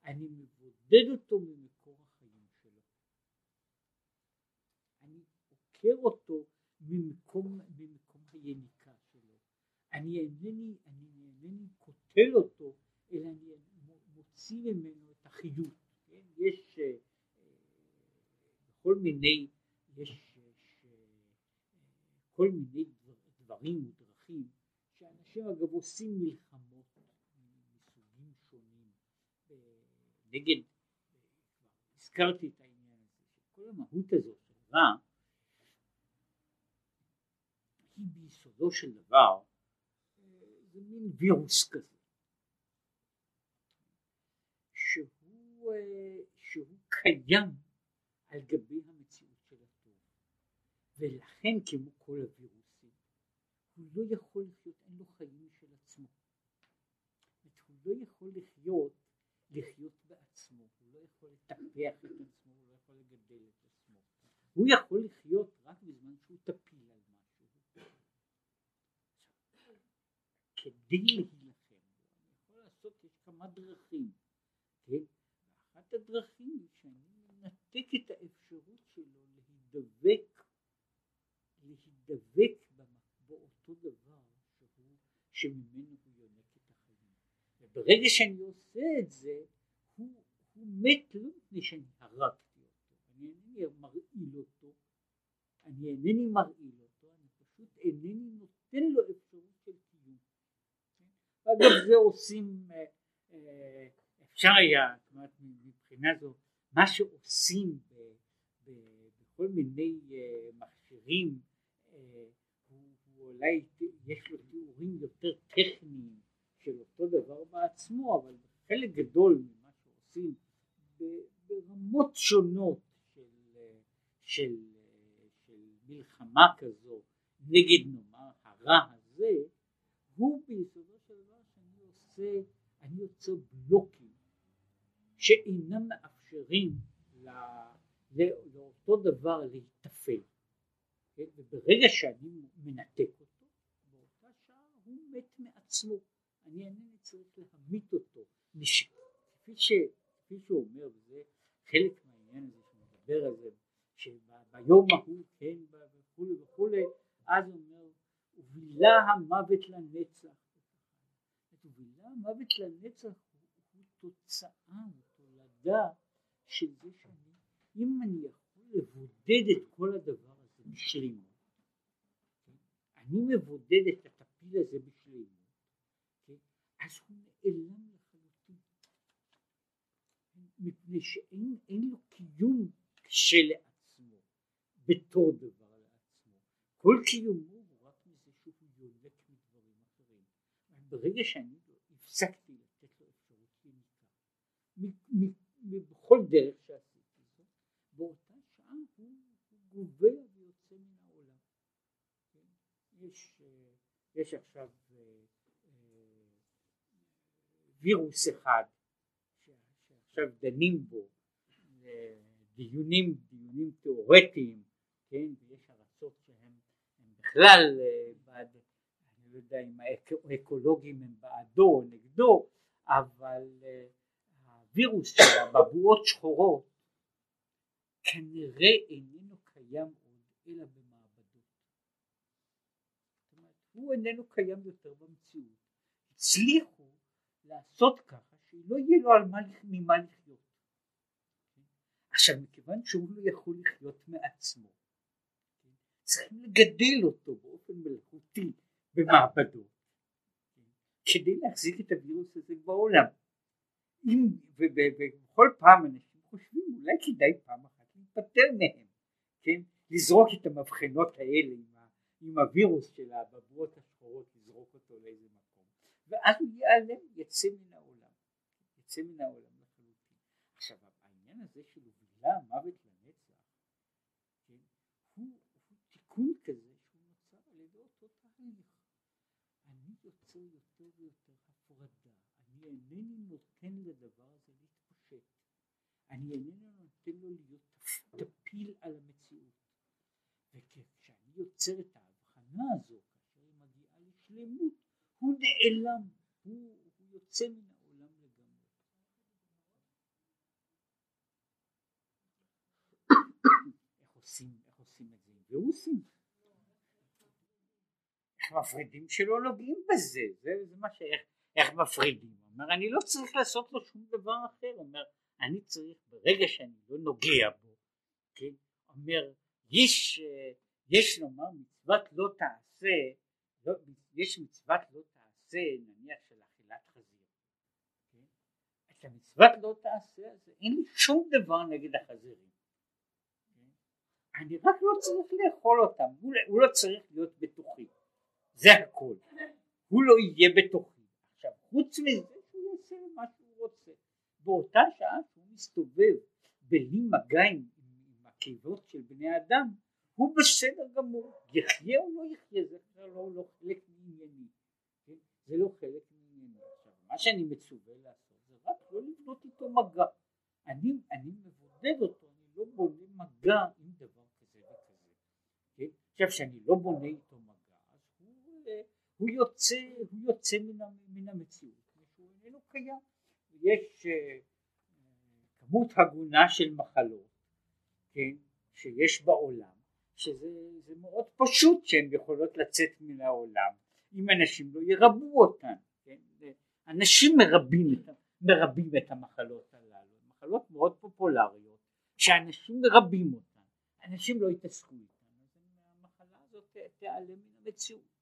אני מבודד אותו ממקור החיים שלו. אני עוקר אותו ממקום, ממקום היניקה שלו. אני אינני, אני אינני קוטל אותו, אלא אני מוציא ממנו את החיות. כן? יש כל מיני, יש, יש כל מיני דברים ודרכים שאנשים אגב עושים מלחמות מסוגים שונים נגד, הזכרתי את העניין הזה, שכל המהות הזאת של רע היא ביסודו של דבר זה מין וירוס כזה. שהוא, שהוא קיים על גבי המציאות של הטוב. ולכן כמו כל הווירוסים הוא לא יכול לחיות, אין לו חיים של עצמו. הוא לא יכול לחיות לחיות בעצמו, הוא לא יכול לטפח את עצמו, הוא לא יכול לגדל את עצמו. הוא יכול לחיות רק בזמן שהוא טפיל על משהו. כדי להילחם הוא יכול לעשות, יש כמה דרכים כן? אחת הדרכים היא שאני מנתק את האפשרות שלו להידבק להידבק באותו דבר שממנו הוא יונק את החיים. וברגע שאני עושה את זה מת לא מפני שאני הרגתי אותו. אני אינני מרעיל אותו. אני אינני מרעיל אותו אני פשוט אינני נותן לו אפשרות של קיום. אגב זה עושים אה, אה, אפשר היה מבחינה זו מה שעושים בכל מיני אה, מכשירים הוא, הוא אולי יש לו תיאורים יותר טכניים של אותו דבר בעצמו אבל חלק גדול ממה שעושים ברמות שונות של, של, של מלחמה כזו נגד נאמר הרע הזה הוא ביסודו של דבר שאני עושה אני יוצר בלוקים שאינם מאפשרים לאותו דבר להיטפל כן? וברגע שאני מנתק אותו באותה שעה הוא מת מעצמו. אני אינני צריך להמית אותו כפי, ש, כפי שהוא אומר וזה חלק מהעניין הזה שהוא מדבר על זה שביום ההוא כן וכולי וכולי אז הוא אומר ובילה המוות לנצח ובילה המוות לנצח תוצאה ותולדה של זה שאני, אם אני יכול לבודד את כל הדבר הזה בשלימות, אני מבודד את הטפיל הזה בשלימות, אז הוא נעלם מפני שאין לו קיום כשלעצמו, בתור דבר לעצמו, כל קיומו הוא רק מזה שהוא יונק מדברים אחרים, ברגע שאני הפסקתי בכל דרך שעשיתי זאת, באותה שעה הוא, גובר ויוצא מן העולם. כן? אה, יש עכשיו אה, אה, וירוס אחד שעכשיו דנים בו, דיונים, דיונים תיאורטיים, כן, ויש ארצות שהן בכלל בעד, אני לא יודע אם האקולוגים הם בעדו או נגדו, אבל הווירוס של הבבואות שחורות כנראה איננו קיים עוד אלא במעבדות. הוא איננו קיים יותר במציאות. הצליחו לעשות ככה שלא יהיה לו על מה, ממה לחיות. עכשיו מכיוון שהוא לא יכול לחיות מעצמו צריכים לגדל אותו באופן מלאכותי במעבדות כדי להחזיק את הווירוס הזה בעולם. אם, ובכל פעם אנשים חושבים אולי כדאי פעם אחת להיפטר מהם, כן, לזרוק את המבחנות האלה עם, עם הווירוס של הבבואות השחורות, לזרוק אותו לאיזה מקום, ואז הוא ייעלם, יצא מן העולם, יצא מן העולם לחלוטין. עכשיו העניין הזה של הובילה מוות לנצח, כן, הוא, הוא תיקון כזה שהוא נוצר על ידי אותו תהליך. אני יוצר יותר ויותר הפרדה, אני אינני נותן לדבר הזה להתפשט, אני איננו נותן לו להיות טפיל על המציאות, וכשאני יוצר את ההבחנה הזו, כאשר היא מגיעה לשלמות, הוא נעלם, הוא, הוא יוצא מן העולם לגמרי. איך עושים, איך וירוסים? איך מפרידים שלא נוגעים בזה, זה, זה מה שאיך איך מפרידים, הוא אומר אני לא צריך לעשות לו שום דבר אחר, אומר אני צריך ברגע שאני לא נוגע בו, כן, אומר יש, יש לומר מצוות לא תעשה, לא, יש מצוות לא תעשה נניח של אכילת חזיר, כן? את המצוות לא תעשה אז אין לי שום דבר נגד החזירים? אני רק לא צריך לאכול אותם, הוא, הוא לא צריך להיות בתוכי, זה הכל, הוא לא יהיה בתוכי, עכשיו חוץ מזה שהוא יעשה מה שהוא רוצה, באותה שעה שהוא מסתובב בלי מגע עם, הקיבות של בני אדם הוא בסדר גמור, יחיה או לא יחיה זה לא, לא חלק מענייני? זה לא חלק מענייני. עכשיו מה שאני מצווה לעשות זה רק לא לבנות איתו מגע, אני, אני מבודד אותו, אני לא בונה מגע עם דבר? עכשיו שאני לא בונה איתו מגע אז הוא, אה, הוא יוצא, הוא יוצא מן, מן המציאות, הוא איננו קיים, יש uh, כמות הגונה של מחלות, כן, שיש בעולם, שזה מאוד פשוט שהן יכולות לצאת מן העולם, אם אנשים לא ירבו אותן, כן, אנשים מרבים מרבים את המחלות הללו, מחלות מאוד פופולריות, שאנשים מרבים אותן, אנשים לא יתעסקו איתן, תיעלם מן המציאות.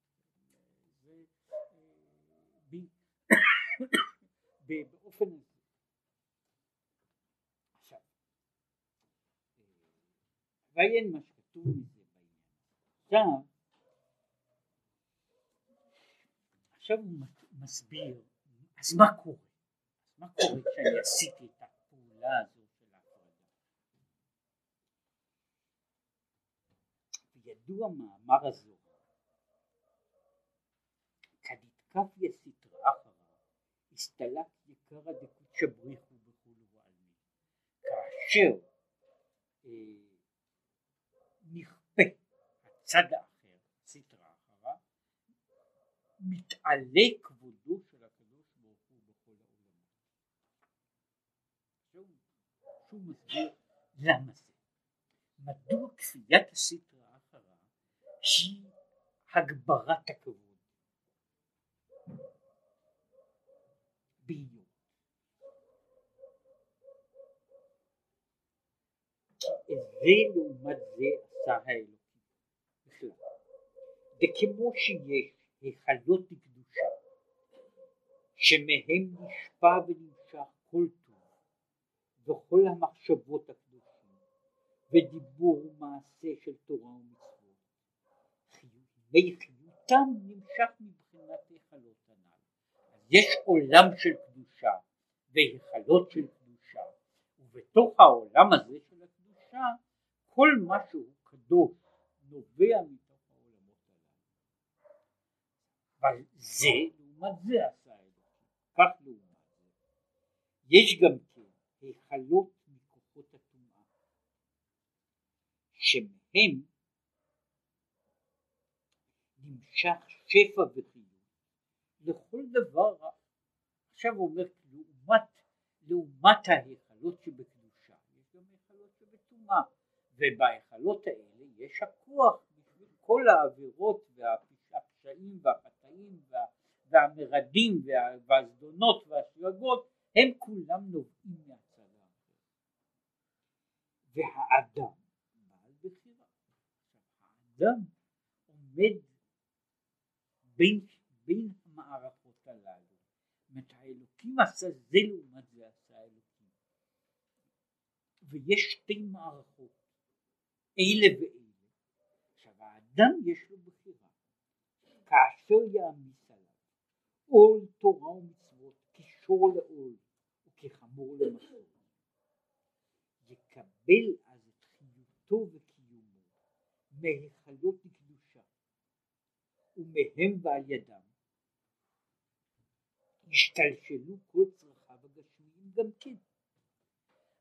באופן ועיין מה שכתוב מזה. עכשיו, עכשיו הוא מסביר, אז מה קורה? מה קורה כשאני עשיתי את הפעולה הזו של ההפרדה? וידוע מאמר הזו, כדתקפיה סטרא אחרא, הסתלק יקרא דקודשא בריחו וכולו ועלמין. כאשר אה, נכפה הצד האחר, סטרא אחרא, מתעלה כבודו של הקדוש ברוך הוא בכל העולמות. שהוא מסביר למה זה. מדוע כפיית אחרא היא הגברת הכבוד. באיום. זה לעומת זה עשה האלוקים בכלל. וכמו שיש היכלות קדושה שמהם נשפע ונמשך כל טוב וכל המחשבות הקדושים ודיבור ומעשה של תורה ומצוות מי חיותם נמשך מבחינת היכלות הנ"ל יש עולם של קדושה והיכלות של קדושה ובתוך העולם הזה של הקדושה כל מה שהוא קדוש נובע מתוך העולמות הללו. אבל זה לעומת זה עשה אלוקים, כך לעומת זה. יש גם כן היכלות מכוחות הטומאה, שמהם נמשך שפע וחיות לכל דבר רע. עכשיו הוא אומר לעומת, לעומת ההיכלות שבקדושה יש גם היכלות שבטומאה ובהיכלות האלה יש הכוח בשביל כל העבירות והפשעים והחטאים וה, והמרדים וה, והזדונות והשגגות הם כולם נובעים מהצד האחר. והאדם בעל בחירה. האדם עומד בין, בין המערכות הללו. זאת האלוקים עשה זה לעומת זה עשה האלוקים. ויש שתי מערכות אלה ואלה. עכשיו האדם יש לו בחירה, כאשר יעמיס עליו עול תורה ומצוות כשור לעול וכחמור למסור, יקבל אז את חיותו וקיומו ומהם ועל ידם השתלשלו כל צרכיו הגשמיים גם כן.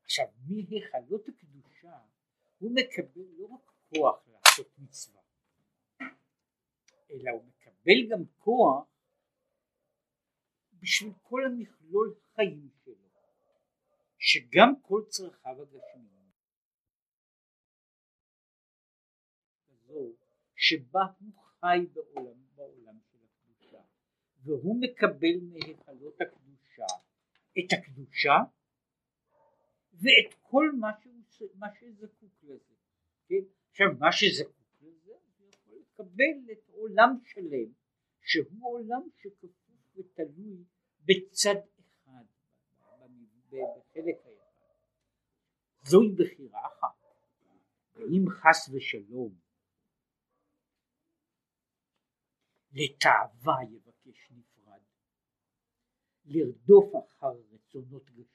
עכשיו מהיכלות הקדושה הוא מקבל לא רק כוח לעשות מצווה, אלא הוא מקבל גם כוח בשביל כל המכלול חיים שלו, שגם כל צרכיו הגשמיים, שבה הוא חי בעולם, בעולם של הקדושה, והוא מקבל מהיכלות הקדושה את הקדושה ואת כל מה שהוא מה שזקוק לזה. כן? עכשיו מה שזקוק לזה הוא יכול לקבל את עולם שלם שהוא עולם שכפוף ותלוי בצד אחד בחלק האחד זוהי בחירה אחת ואם חס ושלום לתאווה יבקש נפרד. לרדוף אחר רצונות גשמיים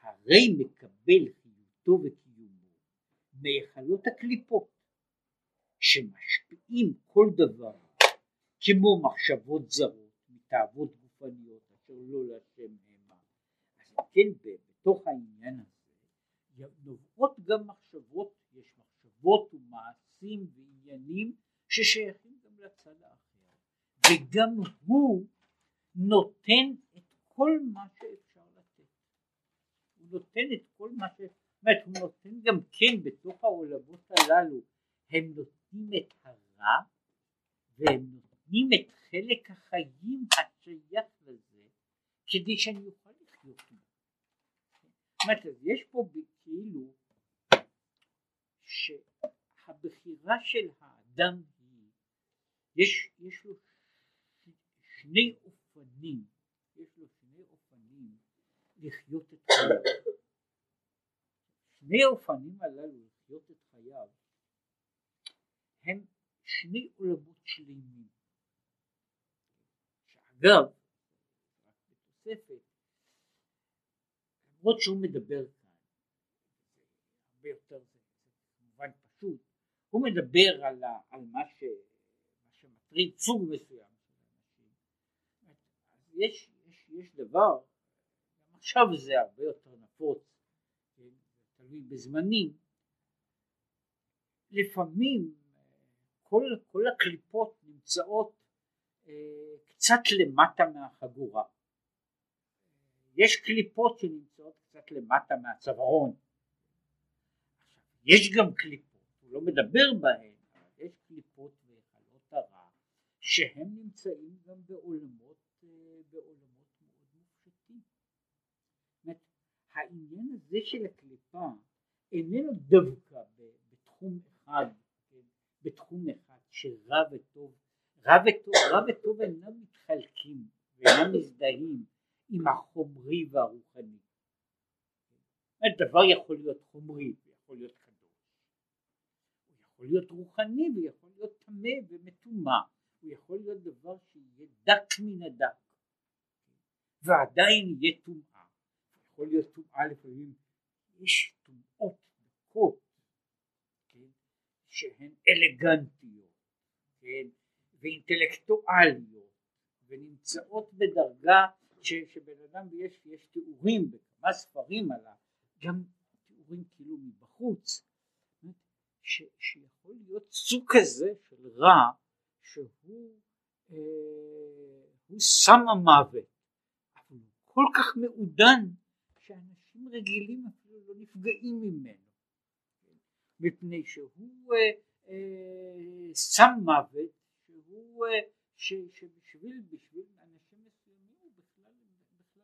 הרי מקבל חיותו וקיומו מהיכלות הקליפות שמשפיעים כל דבר כמו מחשבות זרות מתאוות גופניות אשר לא להשם המה אז כן בתוך העניין הזה נובעות גם מחשבות יש מחשבות ומעשים ועניינים ששייכים גם לצד האחר. וגם הוא נותן את כל מה שאפשר לתת. הוא נותן את כל מה ש... זאת אומרת הוא נותן גם כן בתוך העולמות הללו. הם נותנים את הרע והם נותנים את חלק החיים השייך לזה כדי שאני אוכל לחיות בו. זאת אומרת יש פה כאילו שהבחירה של האדם יש, יש לו שני אופנים, יש לו שני אופנים לחיות את חייו. שני האופנים הללו לחיות את חייו הם שני עולמות שלמים. שאגב, בתוספת, למרות שהוא מדבר כאן, הרבה יותר כמובן פשוט, הוא מדבר על, ה, על מה ש... שמטריד סוג מסוים. יש, יש, יש דבר, גם עכשיו זה הרבה יותר נפוץ, תלוי בזמנים, לפעמים כל, כל הקליפות נמצאות אה, קצת למטה מהחגורה. יש קליפות שנמצאות קצת למטה מהצווארון. יש גם קליפות, הוא לא מדבר בהן, אבל יש קליפות שהם נמצאים גם בעולמות, אה, בעולמות מאוד מופשטים. העניין הזה של הקליפה איננו דווקא בתחום אחד, כן, בתחום אחד שרע וטוב, רע וטוב, רע וטוב אינם מתחלקים ואינם מזדהים עם החומרי והרוחני. דבר יכול להיות חומרי ויכול להיות קדוש, יכול להיות רוחני ויכול להיות טמא ומטומא הוא יכול להיות דבר שיהיה דק מן הדק ועדיין יהיה טומאה, יכול להיות טומאה לפעמים, יש טומאות דקות, כן, שהן אלגנטיות, כן, ואינטלקטואליות, ונמצאות בדרגה ש, שבן אדם, ויש יש תיאורים בכמה ספרים עליו, גם תיאורים כאילו מבחוץ, ש, שיכול להיות סוג כזה של רע שהוא אה, הוא סם המוות, אבל הוא כל כך מעודן שאנשים רגילים אפילו לא נפגעים ממנו, מפני שהוא אה, אה, סם מוות שהוא, אה, ש, שבשביל בשביל אנשים מסוימים הוא בכלל,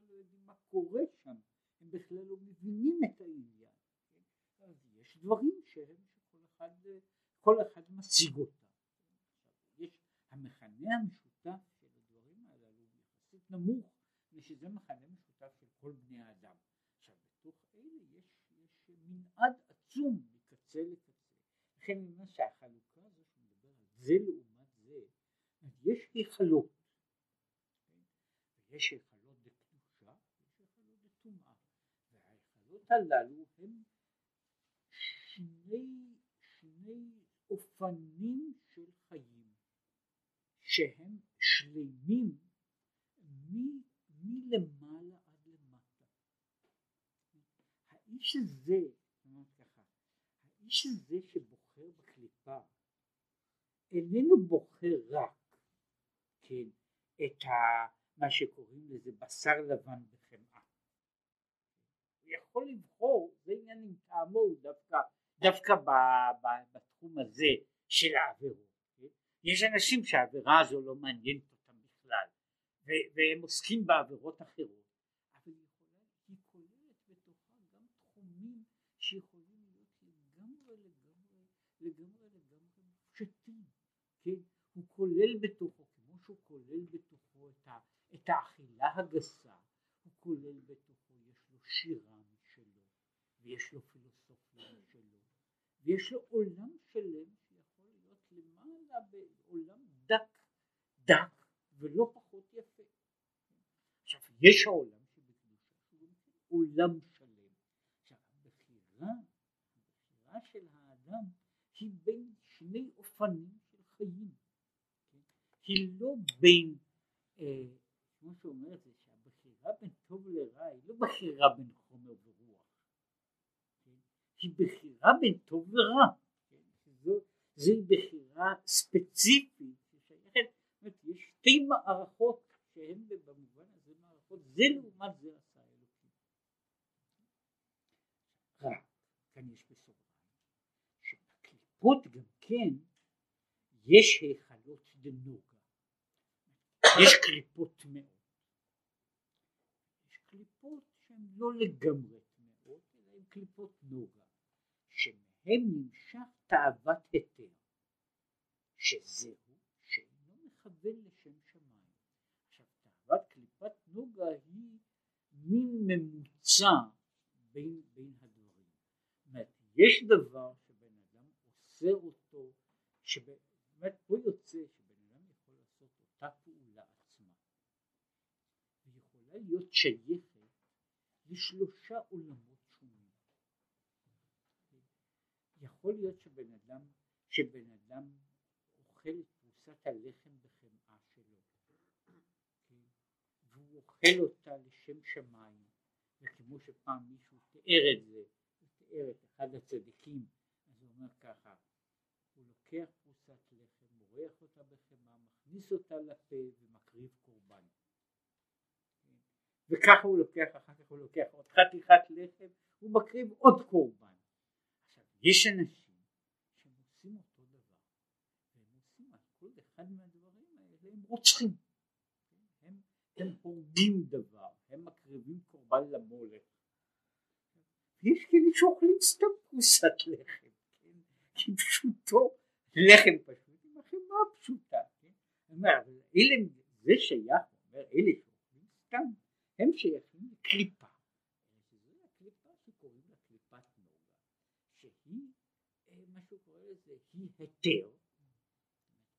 לא יודעים מה קורה שם, הם בכלל לא מבינים את העניין, אז יש דברים שהם שכל אחד, אחד משיג אותם המכנה המשותף של הדברים הללו הוא יחסית נמוך, ושזה מכנה משותף של כל בני האדם. עכשיו בתוך אלה יש, יש מנעד עצום מקצה לקצה. לכן אומר שהחלוקה הזו שמדבר על זה לעומת זה, יש היכלות. ויש היכלות בקדושה, ויש היכלות בטומאה. וההיכלות הללו הם שני, שני אופנים. שהם שלמים מלמעלה עד למטה. האיש הזה, ככה, האיש הזה שבוחר בקליפה איננו בוחר רק, כן, את ה, מה שקוראים לזה בשר לבן בחמאה. הוא יכול לבחור, זה עניין עם טעמו, דווקא, דווקא ב, ב, בתחום הזה של העבירות. יש אנשים שהעבירה הזו לא מעניינת אותם בכלל והם עוסקים בעבירות אחרות אבל היא כוללת בתוכה גם תחומים שיכולים להיות לגמרי לגמרי לגמרי לגמרי פשוטים כן? הוא כולל בתוכו כמו שהוא כולל בתוכו את, ה, את האכילה הגסה הוא כולל בתוכו יש לו שירה משלו ויש לו פילוסופיה משלו ויש לו עולם שלם בעולם דק, דק ולא פחות יפה. עכשיו יש העולם שבקדושה שהוא עולם שלם. עכשיו הבחירה, הבחירה של האדם היא בין שני אופנים של חיים. כן? היא לא בין, אה, כמו שאומר זה, שהבחירה בין טוב לרע היא לא בחירה בין חומר ורוח. כן? היא בחירה בין טוב ורע. כן? זוהי בחירה ספציפית ששייכת, יש שתי מערכות שהן במובן הזה מערכות, זה לעומת זה עשה אלוקים. כאן יש בסוגריים, שבקליפות גם כן יש היכלות דנוגה, יש קליפות טמאות, יש קליפות שהן לא לגמרי טמאות, אלא הן קליפות נוגה, שמהן נמשך תאוות היתר, שזהו שאינו מכוון לשם שמיים. עכשיו תאוות קליפת נוגה היא מין ממוצע בין, בין הדברים. זאת אומרת, יש דבר שבן אדם עושה אותו, שבאמת פה יוצא שבן אדם יכול לעשות אותה פעולה עצמה, ויכולה להיות שייכת לשלושה עולמות שונים. יכול להיות שבן אדם, שבן אדם אוכל את פרוסת הלחם בחמאה שלו, כן? והוא אוכל אותה לשם שמיים, וכמו שפעם מישהו תיאר את זה, הוא תיאר את אחד הצדיקים, אז הוא אומר ככה, הוא לוקח פרוסת לחם, מורח אותה בחמאה, מכניס אותה לפה ומקריב קורבן. כן? וככה הוא לוקח, אחר כך הוא לוקח עוד חתיכת לחם, הוא מקריב עוד קורבן. יש אנשים שהם עושים אותו דבר, והם עושים על כל אחד מהדברים האלה, הם רוצחים. כן? הם, הם הורגים דבר, הם מקריבים קורבן למולך. יש כאלה שאוכלים סתם פרוסת לחם, כן? כי פשוטו, לחם פשוט עם החמאה פשוטה, כן? אלה, זה שייך, אומר, אלה שאוכלים סתם, הם שייכים לקליפה. שזו הקליפה שקוראים לה קליפת נוגה, שהיא, אה, מה שהוא קורא לזה, היא היתר.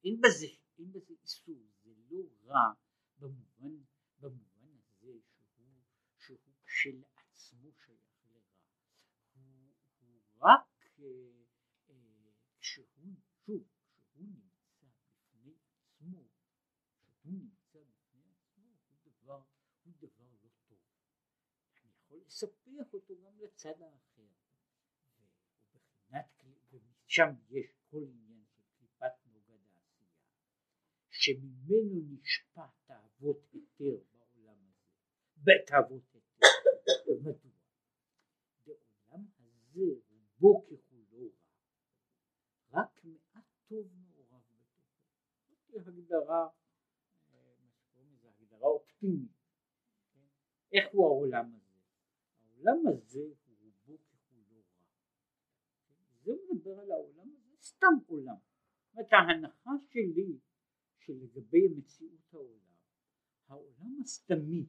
אין בזה, אין בזה איסור, זה לא רע במובן, במובן הזה שהוא, שהוא כשלעצמו שייך לרע. הוא, הוא רק אה, אה, כשהוא, שוב, כשהוא נמצא בפני עצמו, כשהוא נמצא בפני עצמו, הוא דבר, הוא דבר לא טוב. אני יכול לספח אותו גם לצד האחר. ובחינת, ושם יש כל עניין של קליפת נוגה דעשייה, שממנו נשפט תאוות היתר בעולם הזה, בתאוות היתר. מדוע? בעולם הזה רובו ככולו רע, רק מעט טוב מעורב בתוכו. זאת הגדרה, אה, הגדרה אופטימית. איך הוא העולם הזה? העולם הזה הוא רובו ככולו רע. זה מדבר על העולם סתם עולם. זאת אומרת ההנחה שלי שלגבי מציאות העולם, העולם הסתמי,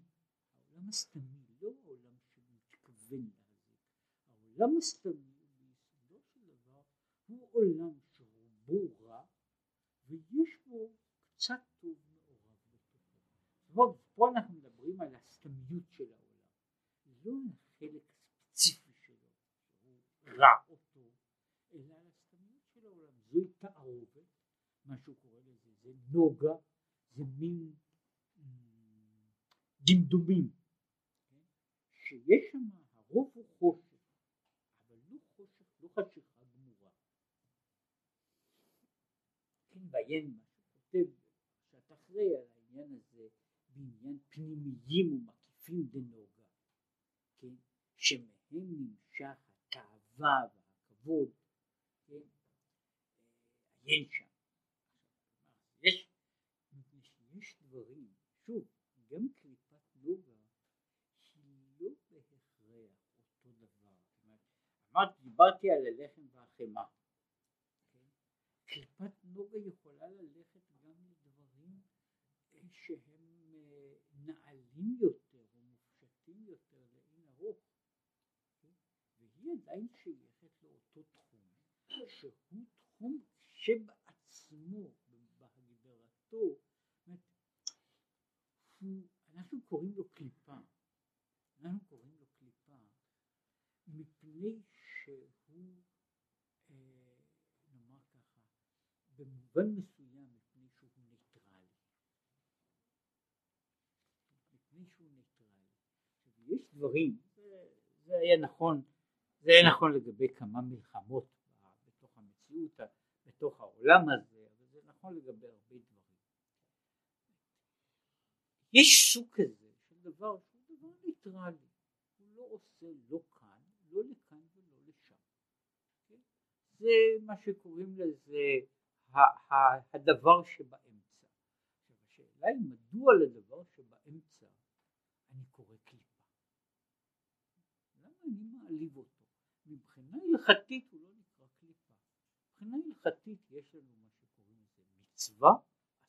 העולם הסתמי, לא העולם שמתכוון להזיק, העולם הסתמי ביסודו של דבר הוא עולם שרובו רע ויש בו קצת טוב מעורב בתוכו. זאת פה אנחנו מדברים על הסתמיות של העולם, לא על החלק הספציפי שלו, שהוא רע או טוב, אלא על הסתמיות של העולם, זוהי תערובת, מה שהוא קורא לזה, זה נוגה, זה מין דמדומים, כן? שיש שם, הרוב הוא חושך, אבל לא חושך, לא חשיכה גמורה. כן, בעיין מה שכותב קצת אחרי העניין הזה, בעניין פנימיים ומקיפים דנוגה, כן, שמהם נמשך התאווה והכבוד, מתביים שם. יש, יש דברים, שוב, גם קליפת נוגה היא לא בהכרח אותו דבר. אמרתי, דיברתי על הלחם והחמאה. קליפת נוגה יכולה ללכת גם לדברים שהם נעלים יותר ומופשטים יותר לאין ארוך. והיא עדיין שייכת לאותו תחום, שהוא תחום שבעצמו בהגדרתו הוא, אנחנו קוראים לו קליפה. אנחנו קוראים לו קליפה מפני שהוא אה, נאמר ככה במובן מסוים מפני שהוא ניטרלי. מפני שהוא ניטרלי. יש דברים זה, זה היה נכון זה היה נכון לגבי כמה מלחמות בתוך המציאות בתוך העולם הזה אבל זה נכון לגבי הרבה דברים. יש סוג כזה של דבר שהוא דבר ניטרלי. הוא לא עושה לא כאן לא לכאן ולא לשם. כן? זה מה שקוראים לזה הדבר שבאמצע. השאלה היא מדוע לדבר שבאמצע אני קורא קליפה? למה אני מעליב אותו? מבחינה הלכתית הוא לא מבחינה הלכתית יש לנו מה שקוראים לזה מצווה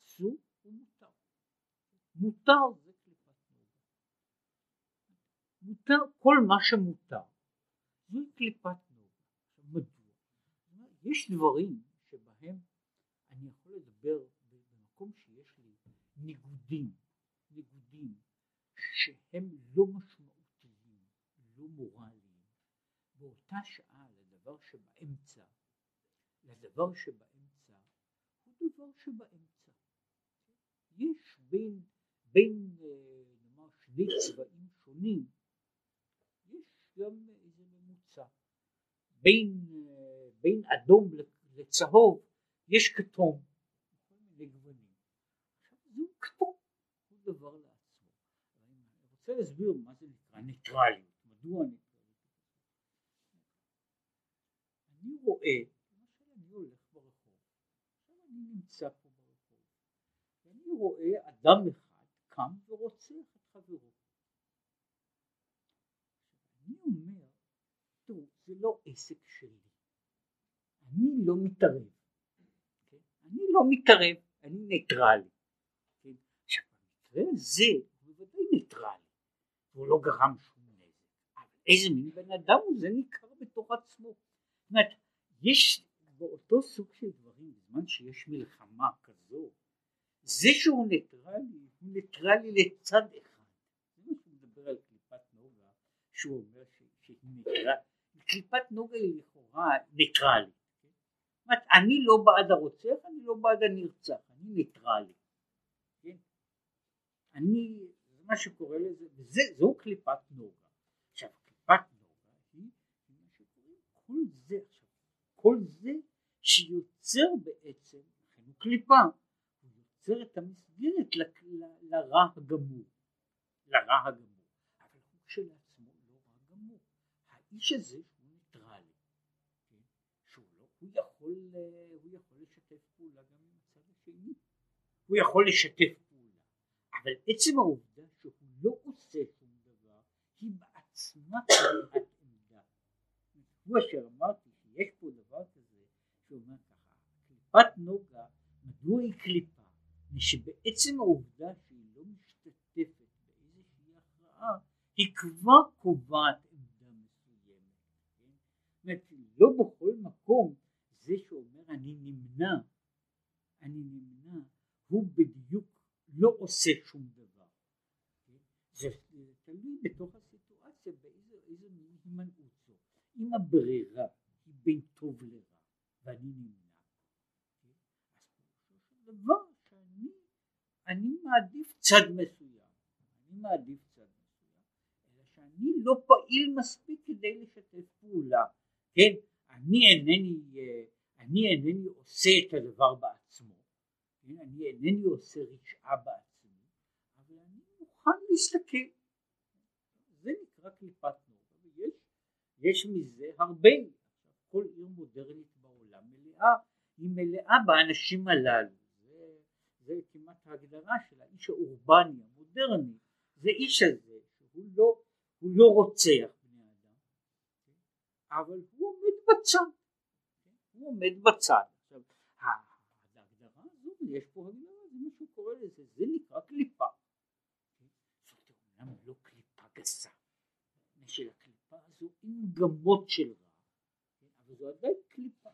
אסור ומותר. מותר זה קליפת נוגה. מותר כל מה שמותר. זוהי קליפת נוגה. מדוע? יש דברים שבהם אני יכול לדבר במקום שיש לי ניגודים ניגודים שהם לא משמעותיים לא מורליים. באותה שעה לדבר שבאמצע לדבר שבאמצע הוא דבר שבאמצע. יש בין בין אה, נאמר שני צבעים שונים. יש גם איזה ממוצע. בין, אה, בין אדום לצהוב יש כתום זהו כתום הוא דבר לעצמו. אני רוצה להסביר מה זה נקרא ניטרליות מדוע ניטרליות. אני רואה למשל אני הולך ברחוב עכשיו אני נמצא פה ברחוב ואני רואה אדם אחד קם ורוצח את חברו. אני אומר, תראו, זה לא עסק שלי, אני לא מתערב, כן? אני לא מתערב, אני ניטרלי. כן? עכשיו במקרה הזה הוא בוודאי ניטרלי, הוא לא גרם שום נזק, אבל איזה מין בן אדם הוא, זה ניכר בתוך עצמו. זאת אומרת, יש באותו סוג של דברים, בזמן שיש מלחמה כזו, זה שהוא ניטרלי הוא ניטרלי לצד אחד. זה מה שהוא מדבר על קליפת נוגה, שהוא אומר שהיא ניטרלית. קליפת נוגה היא לכאורה ניטרלית. זאת אני לא בעד הרוצח, אני לא בעד הנרצח, אני ניטרלי. כן? אני, זה מה שקורא לזה, וזה, זו קליפת נוגה. עכשיו, קליפת נוגה כל זה, כל זה שיוצר בעצם, לכן הוא קליפה, הוא יוצר את המסגרת לרע הגמור, לרע הגמור, אבל הוא כשלעצמו לא רע גמור, האיש הזה הוא ניטרלי, כן? שהוא לא, הוא יכול, הוא יכול לשתף פעולה גם עם הצד השני, הוא יכול לשתף פעולה, אבל עצם העובדה שהוא לא עושה שום דבר, היא בעצמה קריאת עמדה, הוא אשר אמרתי שיש פה דבר כזה, שאומר קליפת נוגה, מדוע היא קליפה? ושבעצם העובדה שהיא לא משתתפת באיזושהי הכרעה היא כבר קובעת עמדה מסוימת. כן? זאת לא בכל מקום זה שאומר אני נמנע, אני נמנע, הוא בדיוק לא עושה שום דבר. כן? זה, תלוי בתוך הסיטואציה באיזה הימנעות זו. אם הברירה היא בין טוב לרע ואני נמנע, כן? אז פירושו של דבר אני מעדיף צד מסוים, אני מעדיף צד מסוים, אלא שאני לא פעיל מספיק כדי לשתף פעולה, כן, אני אינני, אני אינני עושה את הדבר בעצמו, כן, אני אינני עושה רשעה בעצמי, אבל אני מוכן להסתכל, זה נקרא קליפת נורא, ויש יש מזה הרבה, כל עיר מודרנית בעולם מלאה, היא מלאה באנשים הללו זה כמעט ההגדרה של האיש האורבני המודרני. זה איש הזה שהוא לא, הוא לא רוצח בני אדם אבל הוא עומד בצד הוא עומד בצד. עכשיו ההגדרה הזו יש פה הגדרה זה מה שהוא קורא לזה זה נקרא קליפה. אמנם לא קליפה גסה, מפני שלקליפה הזו אין מגמות של רע, כן? אבל זו עדיין קליפה.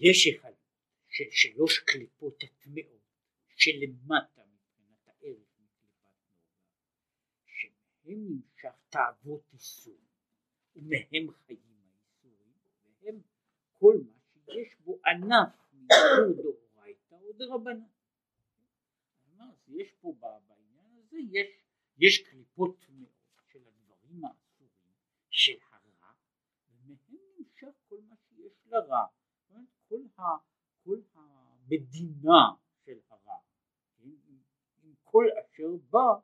ויש אחד של שלוש קליפות הטמעות שלמטה מבחינת הערך מקליפת נורא, שמהם נמשך תאוות איסור ומהם חיים האיסורים והם כל מה שיש בו ענף מאיסור דאורייתא או דרבנן. יש פה בעניין הזה יש, יש קליפות טמאות של הדברים האסורים של הרע ומהם נמשך כל מה שיש לרע כל, ה, כל המדינה של הרע, עם, עם כל אשר בא,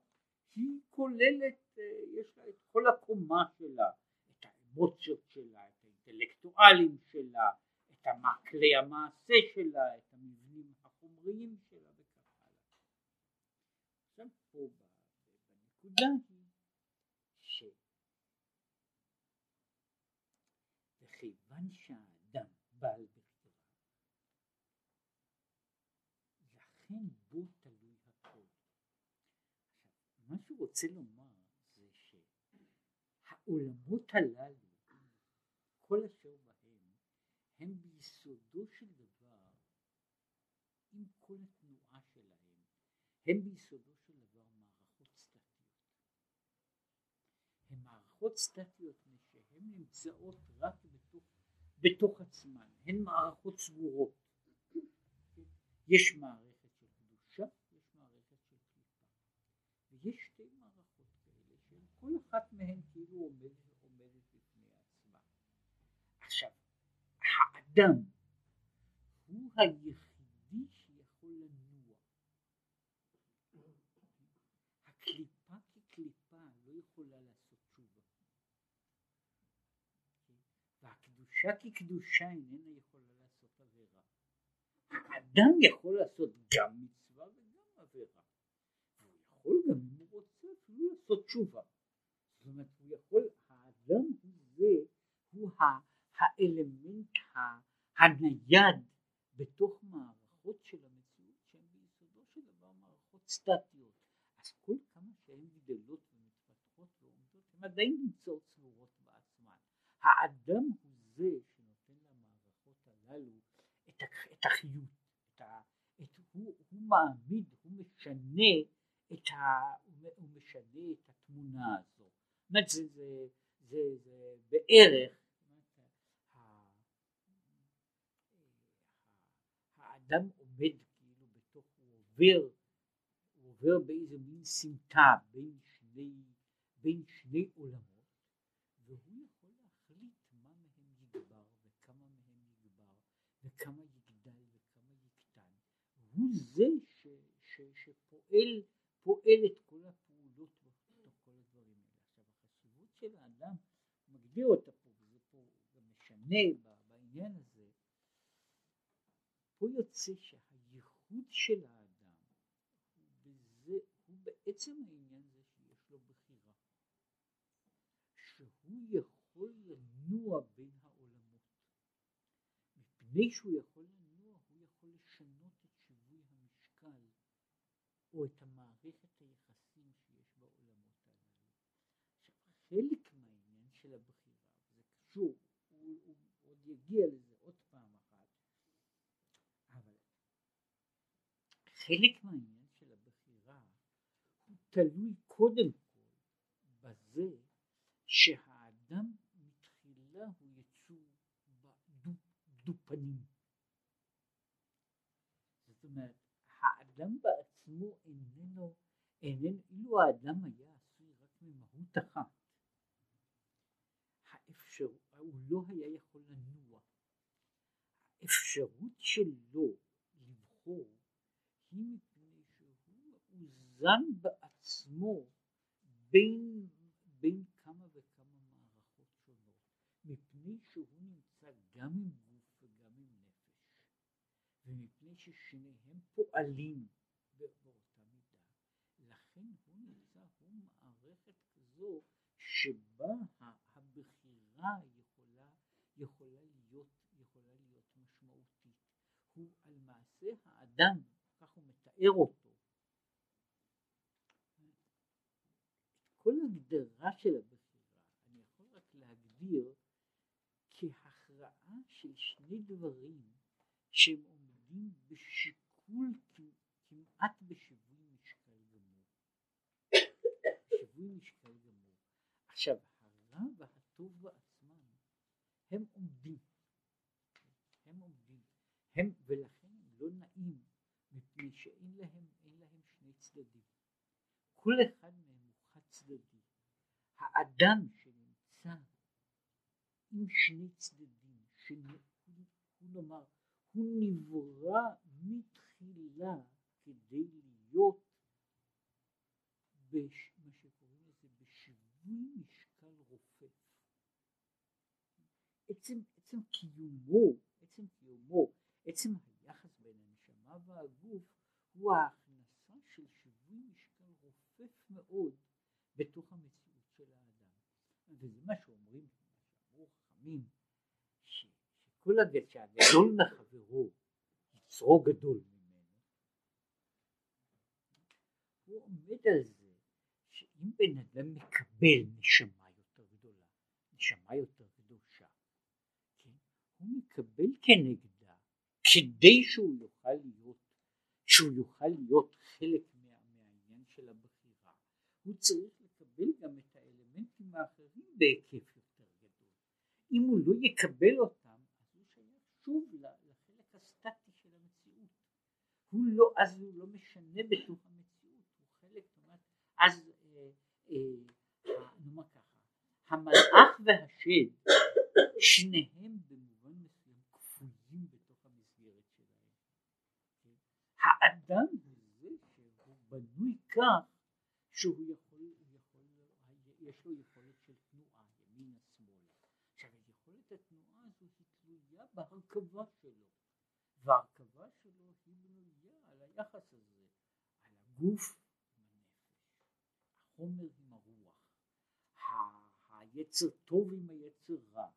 היא כוללת, אה, יש לה את כל הקומה שלה, את האמוציות שלה, את האינטלקטואלים שלה, את כלי המעשה שלה, את המבנים החומריים שלה וכך הלאה. עכשיו פה בנקודה היא שכיוון שהאדם בעל לכן בו תלוי הכל. עכשיו, מה שהוא רוצה לומר זה שהעולמות הללו, כל אשר בהם, הם ביסודו של דבר, עם כל התנועה שלהם, הם ביסודו של דבר מערכות סטטיות. הן מערכות סטטיות שהן נמצאות רק בתוך, בתוך עצמן, הן מערכות סגורות. יש מערכת יש שתי מערכות שכל אחת מהן כאילו עומדת, עומדת בפני עצמה. עכשיו, האדם הוא היחידי שיכול לנוע. הקליפה כקליפה לא יכולה לעשות תשובה. והקדושה כקדושה איננה יכולה לעשות עבירה. האדם יכול לעשות גם מצווה וגם עבירה. הוא יכול גם אפילו לעשות תשובה. זאת אומרת, הוא יכול, האדם הזה הוא האלמנט הנייד בתוך מערכות של המציאות שהן ביסודו של דבר מערכות סטטיות. אז כל כמה שהן גדלות ומתפתחות ועומדות, הן עדיין נמצאות צבורות בעצמן. האדם הוא זה שנותן למערכות הללו את, החיות, את ה, את, הוא, הוא מעמיד, הוא משנה את ה... הוא משנה את התמונה הזו. אומרת זה, זה, זה, זה בערך האדם עומד כאילו בתוך, הוא עובר, הוא עובר באיזה מין סמטה בין שני, בין שני עולמות והוא וכמה מהם יגבר וכמה יגדל וכמה יקטן. הוא זה שפועל פועל את כל הפעולות בתוך כל הדברים האלה. עכשיו החשיבות של האדם, מגדיר אותה פה, וזה פה משנה בעניין הזה, פה יוצא שהייחוד של האדם הוא, בזה, הוא בעצם העניין זה שיש לו בחירה, שהוא יכול לנוע בין העולמות, מפני שהוא יכול לנוע הוא יכול לשנות את שיווי המשקל או את מערכת היחסים שיש בעולמות הללו. חלק מהעניין של הבחירה, וזה קשור, הוא, הוא יגיע לזה עוד פעם אחת, אבל חלק מהעניין של הבחירה הוא תלוי קודם כל בזה שהאדם מתחילה הוא יצור דו-פנים. זאת אומרת, האדם בעצמו איננו איננו, אילו האדם היה עשוי רק ממהות אחת, האפשר, הוא לא היה יכול לנוע. האפשרות שלו לבחור היא מפני שהוא מאוזן בעצמו בין, בין כמה וכמה מערכות שונות, מפני שהוא נמצא גם עם גוף וגם עם נפש, ומפני ששניהם פועלים כזו שבה הבחירה יכולה, יכולה, להיות, יכולה להיות משמעותית. הוא על האדם, כך הוא מתאר אותו, כל הגדרה של הבחירה, אני יכול רק להגדיר כהכרעה של שני דברים שהם עומדים בשיקול כמעט בשיווי משקל גמור. שיווי משקל גמור. עכשיו הרע והטוב בעצמם הם עומדים, הם עומדים, הם ולכן מפני שאין להם, להם שני צדדים. כל אחד מהם הוא חד צדדי. האדם שנמצא עם שני צדדים, שהוא נאמר, הוא נברא מתחילה כדי להיות בש, מה שקוראים לזה בשיווי משקל רופף. עצם, עצם קיומו, עצם קיומו, עצם והגוף הוא ההכנסה של שיווי משקל רופף מאוד בתוך המציאות של האדם. וזה מה שאומרים, שאמרו חכמים, שכל הגדול, שהגדול מחברו יצרו גדול הוא עומד על זה שאם בן אדם מקבל נשמה יותר גדולה, נשמה יותר קדושה, כן, הוא מקבל כנגדה כדי שהוא יוכל להיות, שהוא יוכל להיות חלק מה, מהעניין של הבחירה, הוא צריך לקבל גם את האלמנטים האחרים בהיקף יותר גדול. אם הוא לא יקבל אותם, אז הוא שייך שוב לחלק הסטטי של המציאות. הוא לא, אז הוא לא משנה בתוך אז אה, אה, נאמר ככה, המלאך והשד שניהם במובן מסוים כפויים בתוך המסגרת שלהם. האדם הוא זה שהוא בנוי כך שהוא יכול, יכול, יש לו יכולת של תנועה ימינה שמאלה. עכשיו יכולת התנועה הזו היא תלויה בהרכבה שלו, וההרכבה שלו היא בנויה על היחס הזה, על הגוף החומר עם הרוח, היצר טוב עם היצר רע,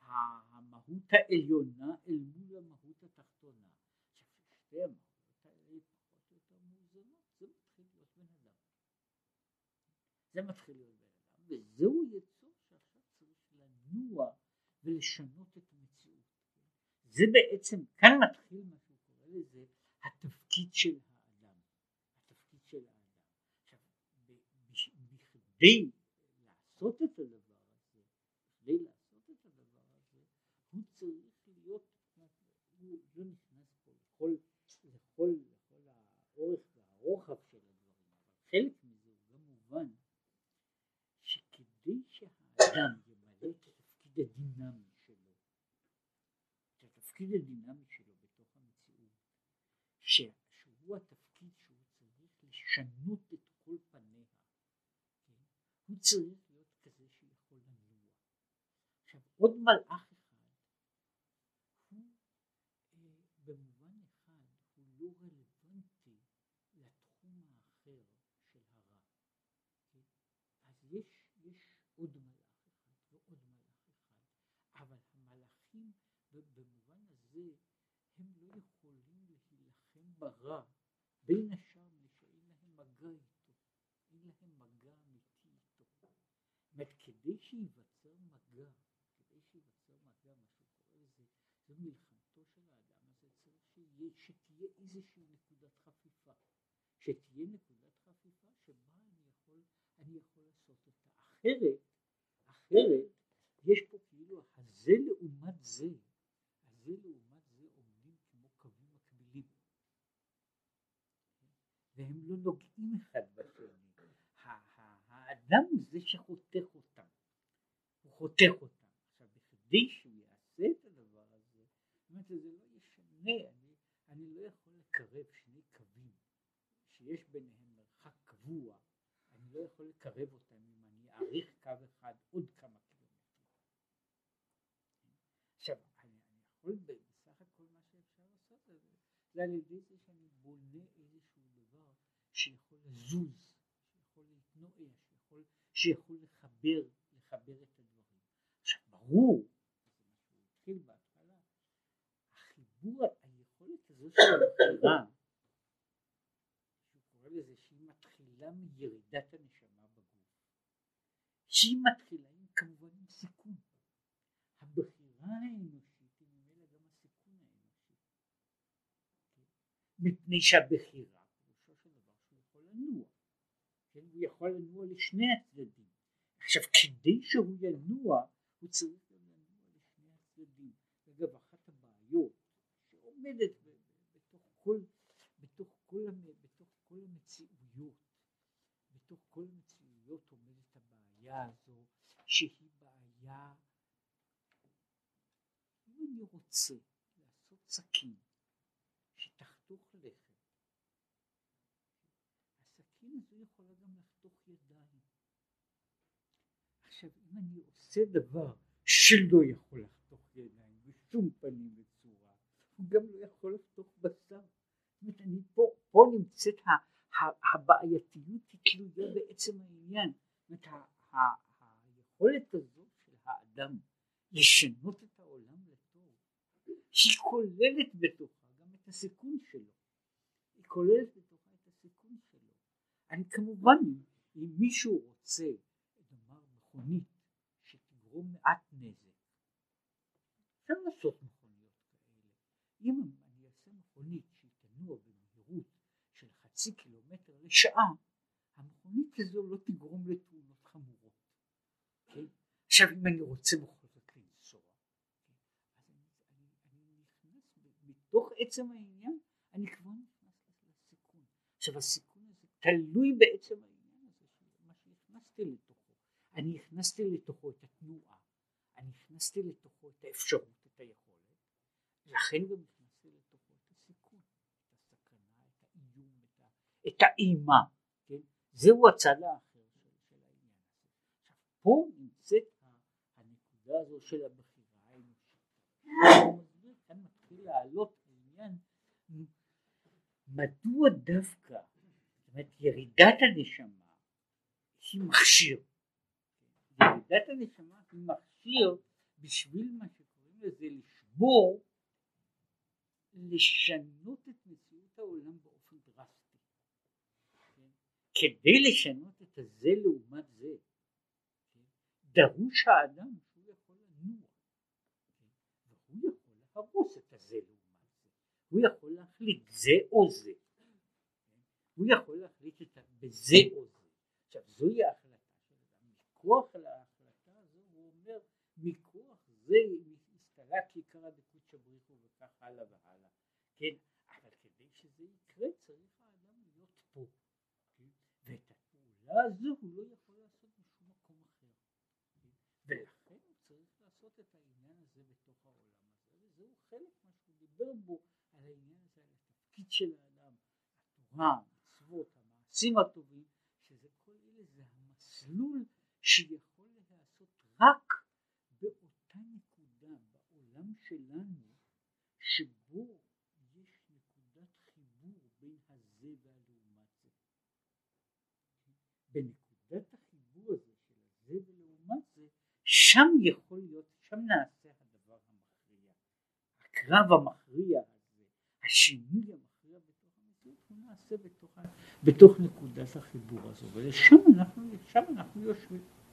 המהות העליונה אל מול המהות התחתונה. שתי המהות האלה פחות או יותר מאוזנות, זה מתחיל להיות בן אדם. זה מתחיל להיות בן אדם, וזהו יצור שעכשיו צריך לנוע ולשנות את המציאות. זה בעצם, כאן מתחיל מה שהוא קורא לזה התפקיד של כדי לעשות את הדבר הזה, כדי לעשות את הדבר הזה, הוא צריך להיות, הוא לא נכנס פה לכל, לכל, לכל האורך והרוחב של הדברים, חלק מזה הוא גם מובן שכדי שהאדם ימלא את התפקיד הדינמי שלו, את התפקיד הדינמי שלו בתוך המציאות, שהוא התפקיד שהוא צריך לשנות את כל פניה הוא צריך להיות כזה שיכול לנוע. עכשיו עוד מלאך אחד הוא אה, במובן אחד הוא לא רלוונטי לתחום האחר של הרע. כן? אז יש, יש עוד מלאך אחד ועוד מלאך אחד, אבל המלאכים במובן הזה הם לא יכולים להילחם ברע בין השאר שאין להם מגע איתו, אין להם מגע אומרת, כדי שייווצר מגע, כדי שייווצר מגע, מה שהוא קורא לזה, זו מלחמתו של האדם הזה, צריך שיהיה, שתהיה איזושהי נקודת חפיפה, שתהיה נקודת חפיפה שבה אני יכול, אני יכול לעשות אותה. אחרת, אחרת, יש פה כאילו הזה לעומת זה, הזה לעומת זה עומדים כמו קווים מקבילים, והם לא נוגעים אחד בשני. האדם הוא זה שחותך אותם, הוא חותך אותם. עכשיו בכדי שהוא יעשה את הדבר הזה, זאת אומרת שזה לא ישנה, אני, אני לא יכול לקרב שני קווים שיש ביניהם מרחק קבוע, אני לא יכול לקרב אותם אם אני אאריך קו אחד עוד כמה קילומטרים. עכשיו אני יכול בסך הכל מה שאפשר לעשות זה על ידי זה שאני בונה איזשהו דבר שיכול לזוז, שיכול להתנועע, שיכול, שיכול לחבר, לחבר את הדברים. עכשיו ברור, שהוא התחיל בהתחלה, החיבור, היכולת הזו של הבחירה, הוא קורא לזה שהיא מתחילה מירידת הנשמה בגוף. שהיא מתחילה עם כמובן עם סיכון. הבחירה האנושית היא ממילא גם הסיכון האנושי. מפני שהבחירה פירושו של דבר שהוא יכול לנוע. כן? יכול לנוע לשני הצדדים. עכשיו כדי שהוא ינוע הוא צריך גם לנוע לשני הצדדים. אגב אחת הבעיות שעומדת בתוך כל, בתוך כל, בתוך כל המציאויות, בתוך כל המציאויות עומדת הבעיה הזו שהיא בעיה אם אני רוצה לעשות סכין שתחתוך לחם הסכין הזו יכולה גם לחתוך ידיים עכשיו אם אני עושה דבר שלא יכול לחתוך ידיים בשום פנים וצורה, הוא גם לא יכול לחתוך בשר. זאת אומרת, פה, פה נמצאת הבעייתיות היא בעצם העניין. זאת אומרת, היכולת הזו של האדם לשנות את העולם לטוב, היא כוללת בתוכה גם את הסיכון שלו. היא כוללת בתוכה את הסיכון שלו. אני כמובן, אם מישהו רוצה, נאמר מכונית שתגרום מעט נזק. אפשר לעשות מכוניות כאלה. אם אני אעשה מכונית שהיא תנוע במהירות של חצי קילומטר לשעה, המכונית הזו לא תגרום לתאונות חמורות. כן? עכשיו אם אני רוצה בכל זאת לנסוע, אז אני, נכנס מתוך עצם העניין, אני כבר נכנס לסיכון. עכשיו הסיכון הזה תלוי בעצם העניין הזה, מה שנכנסתי לתוכו. אני הכנסתי לתוכו את התנועה. אני הכנסתי לתוכו את האפשרות, את היכולת, לכן גם הכנסתי לתוכו את הסיכון, את הסכנה, את האיום, את, ה, את האימה, כן? זהו הצד האחר של, העניין הזה. פה נמצאת הנקודה הזו של הבחירה האנושית. כאן מתחיל לעלות העניין מדוע דווקא, זאת אומרת ירידת הנשמה היא מכשיר, ירידת הנשמה היא מכשיר בשביל מה שקוראים לזה לשבור, לשנות את מציאות העולם באופן דרסטי. כן? כדי לשנות את הזה לעומת זה, כן? דרוש האדם שהוא יכול לנוע? והוא יכול להרוס את הזה לעומת זה, הוא יכול להחליט זה או זה? הוא יכול להחליט את בזה או זה. עכשיו זוהי ההחלטה של אדם, מכוח מכוח זה הסתלק עיקרא דקודשא בריחו וכך הלאה והלאה, כן, אבל כדי שזה יקרה צריך האדם להיות פה, כן? ואת הפעולה הזו הוא לא יכול לעשות בשום מקום אחר, כן? ולכן הוא צריך לעשות את העניין הזה בתוך העולם הזה, וזהו חלק מה שהוא דיבר בו על העניין הזה, על התפקיד של האדם, התורה, המצוות, המעשים הטובים, שזה כל אלה זה המסלול שיכול להיעשות רק שלנו שבו יש נקודת חיבור בין הזה והלעומת זה. בנקודת החיבור הזה של הזה ולעומת זה, שם יכול להיות, שם נעשה הדבר המכריע. הקרב המכריע הזה, השינוי המכריע בתוך המציאות, הוא נעשה בתוך, בתוך נקודת החיבור הזו, ולשם אנחנו, אנחנו יושבים.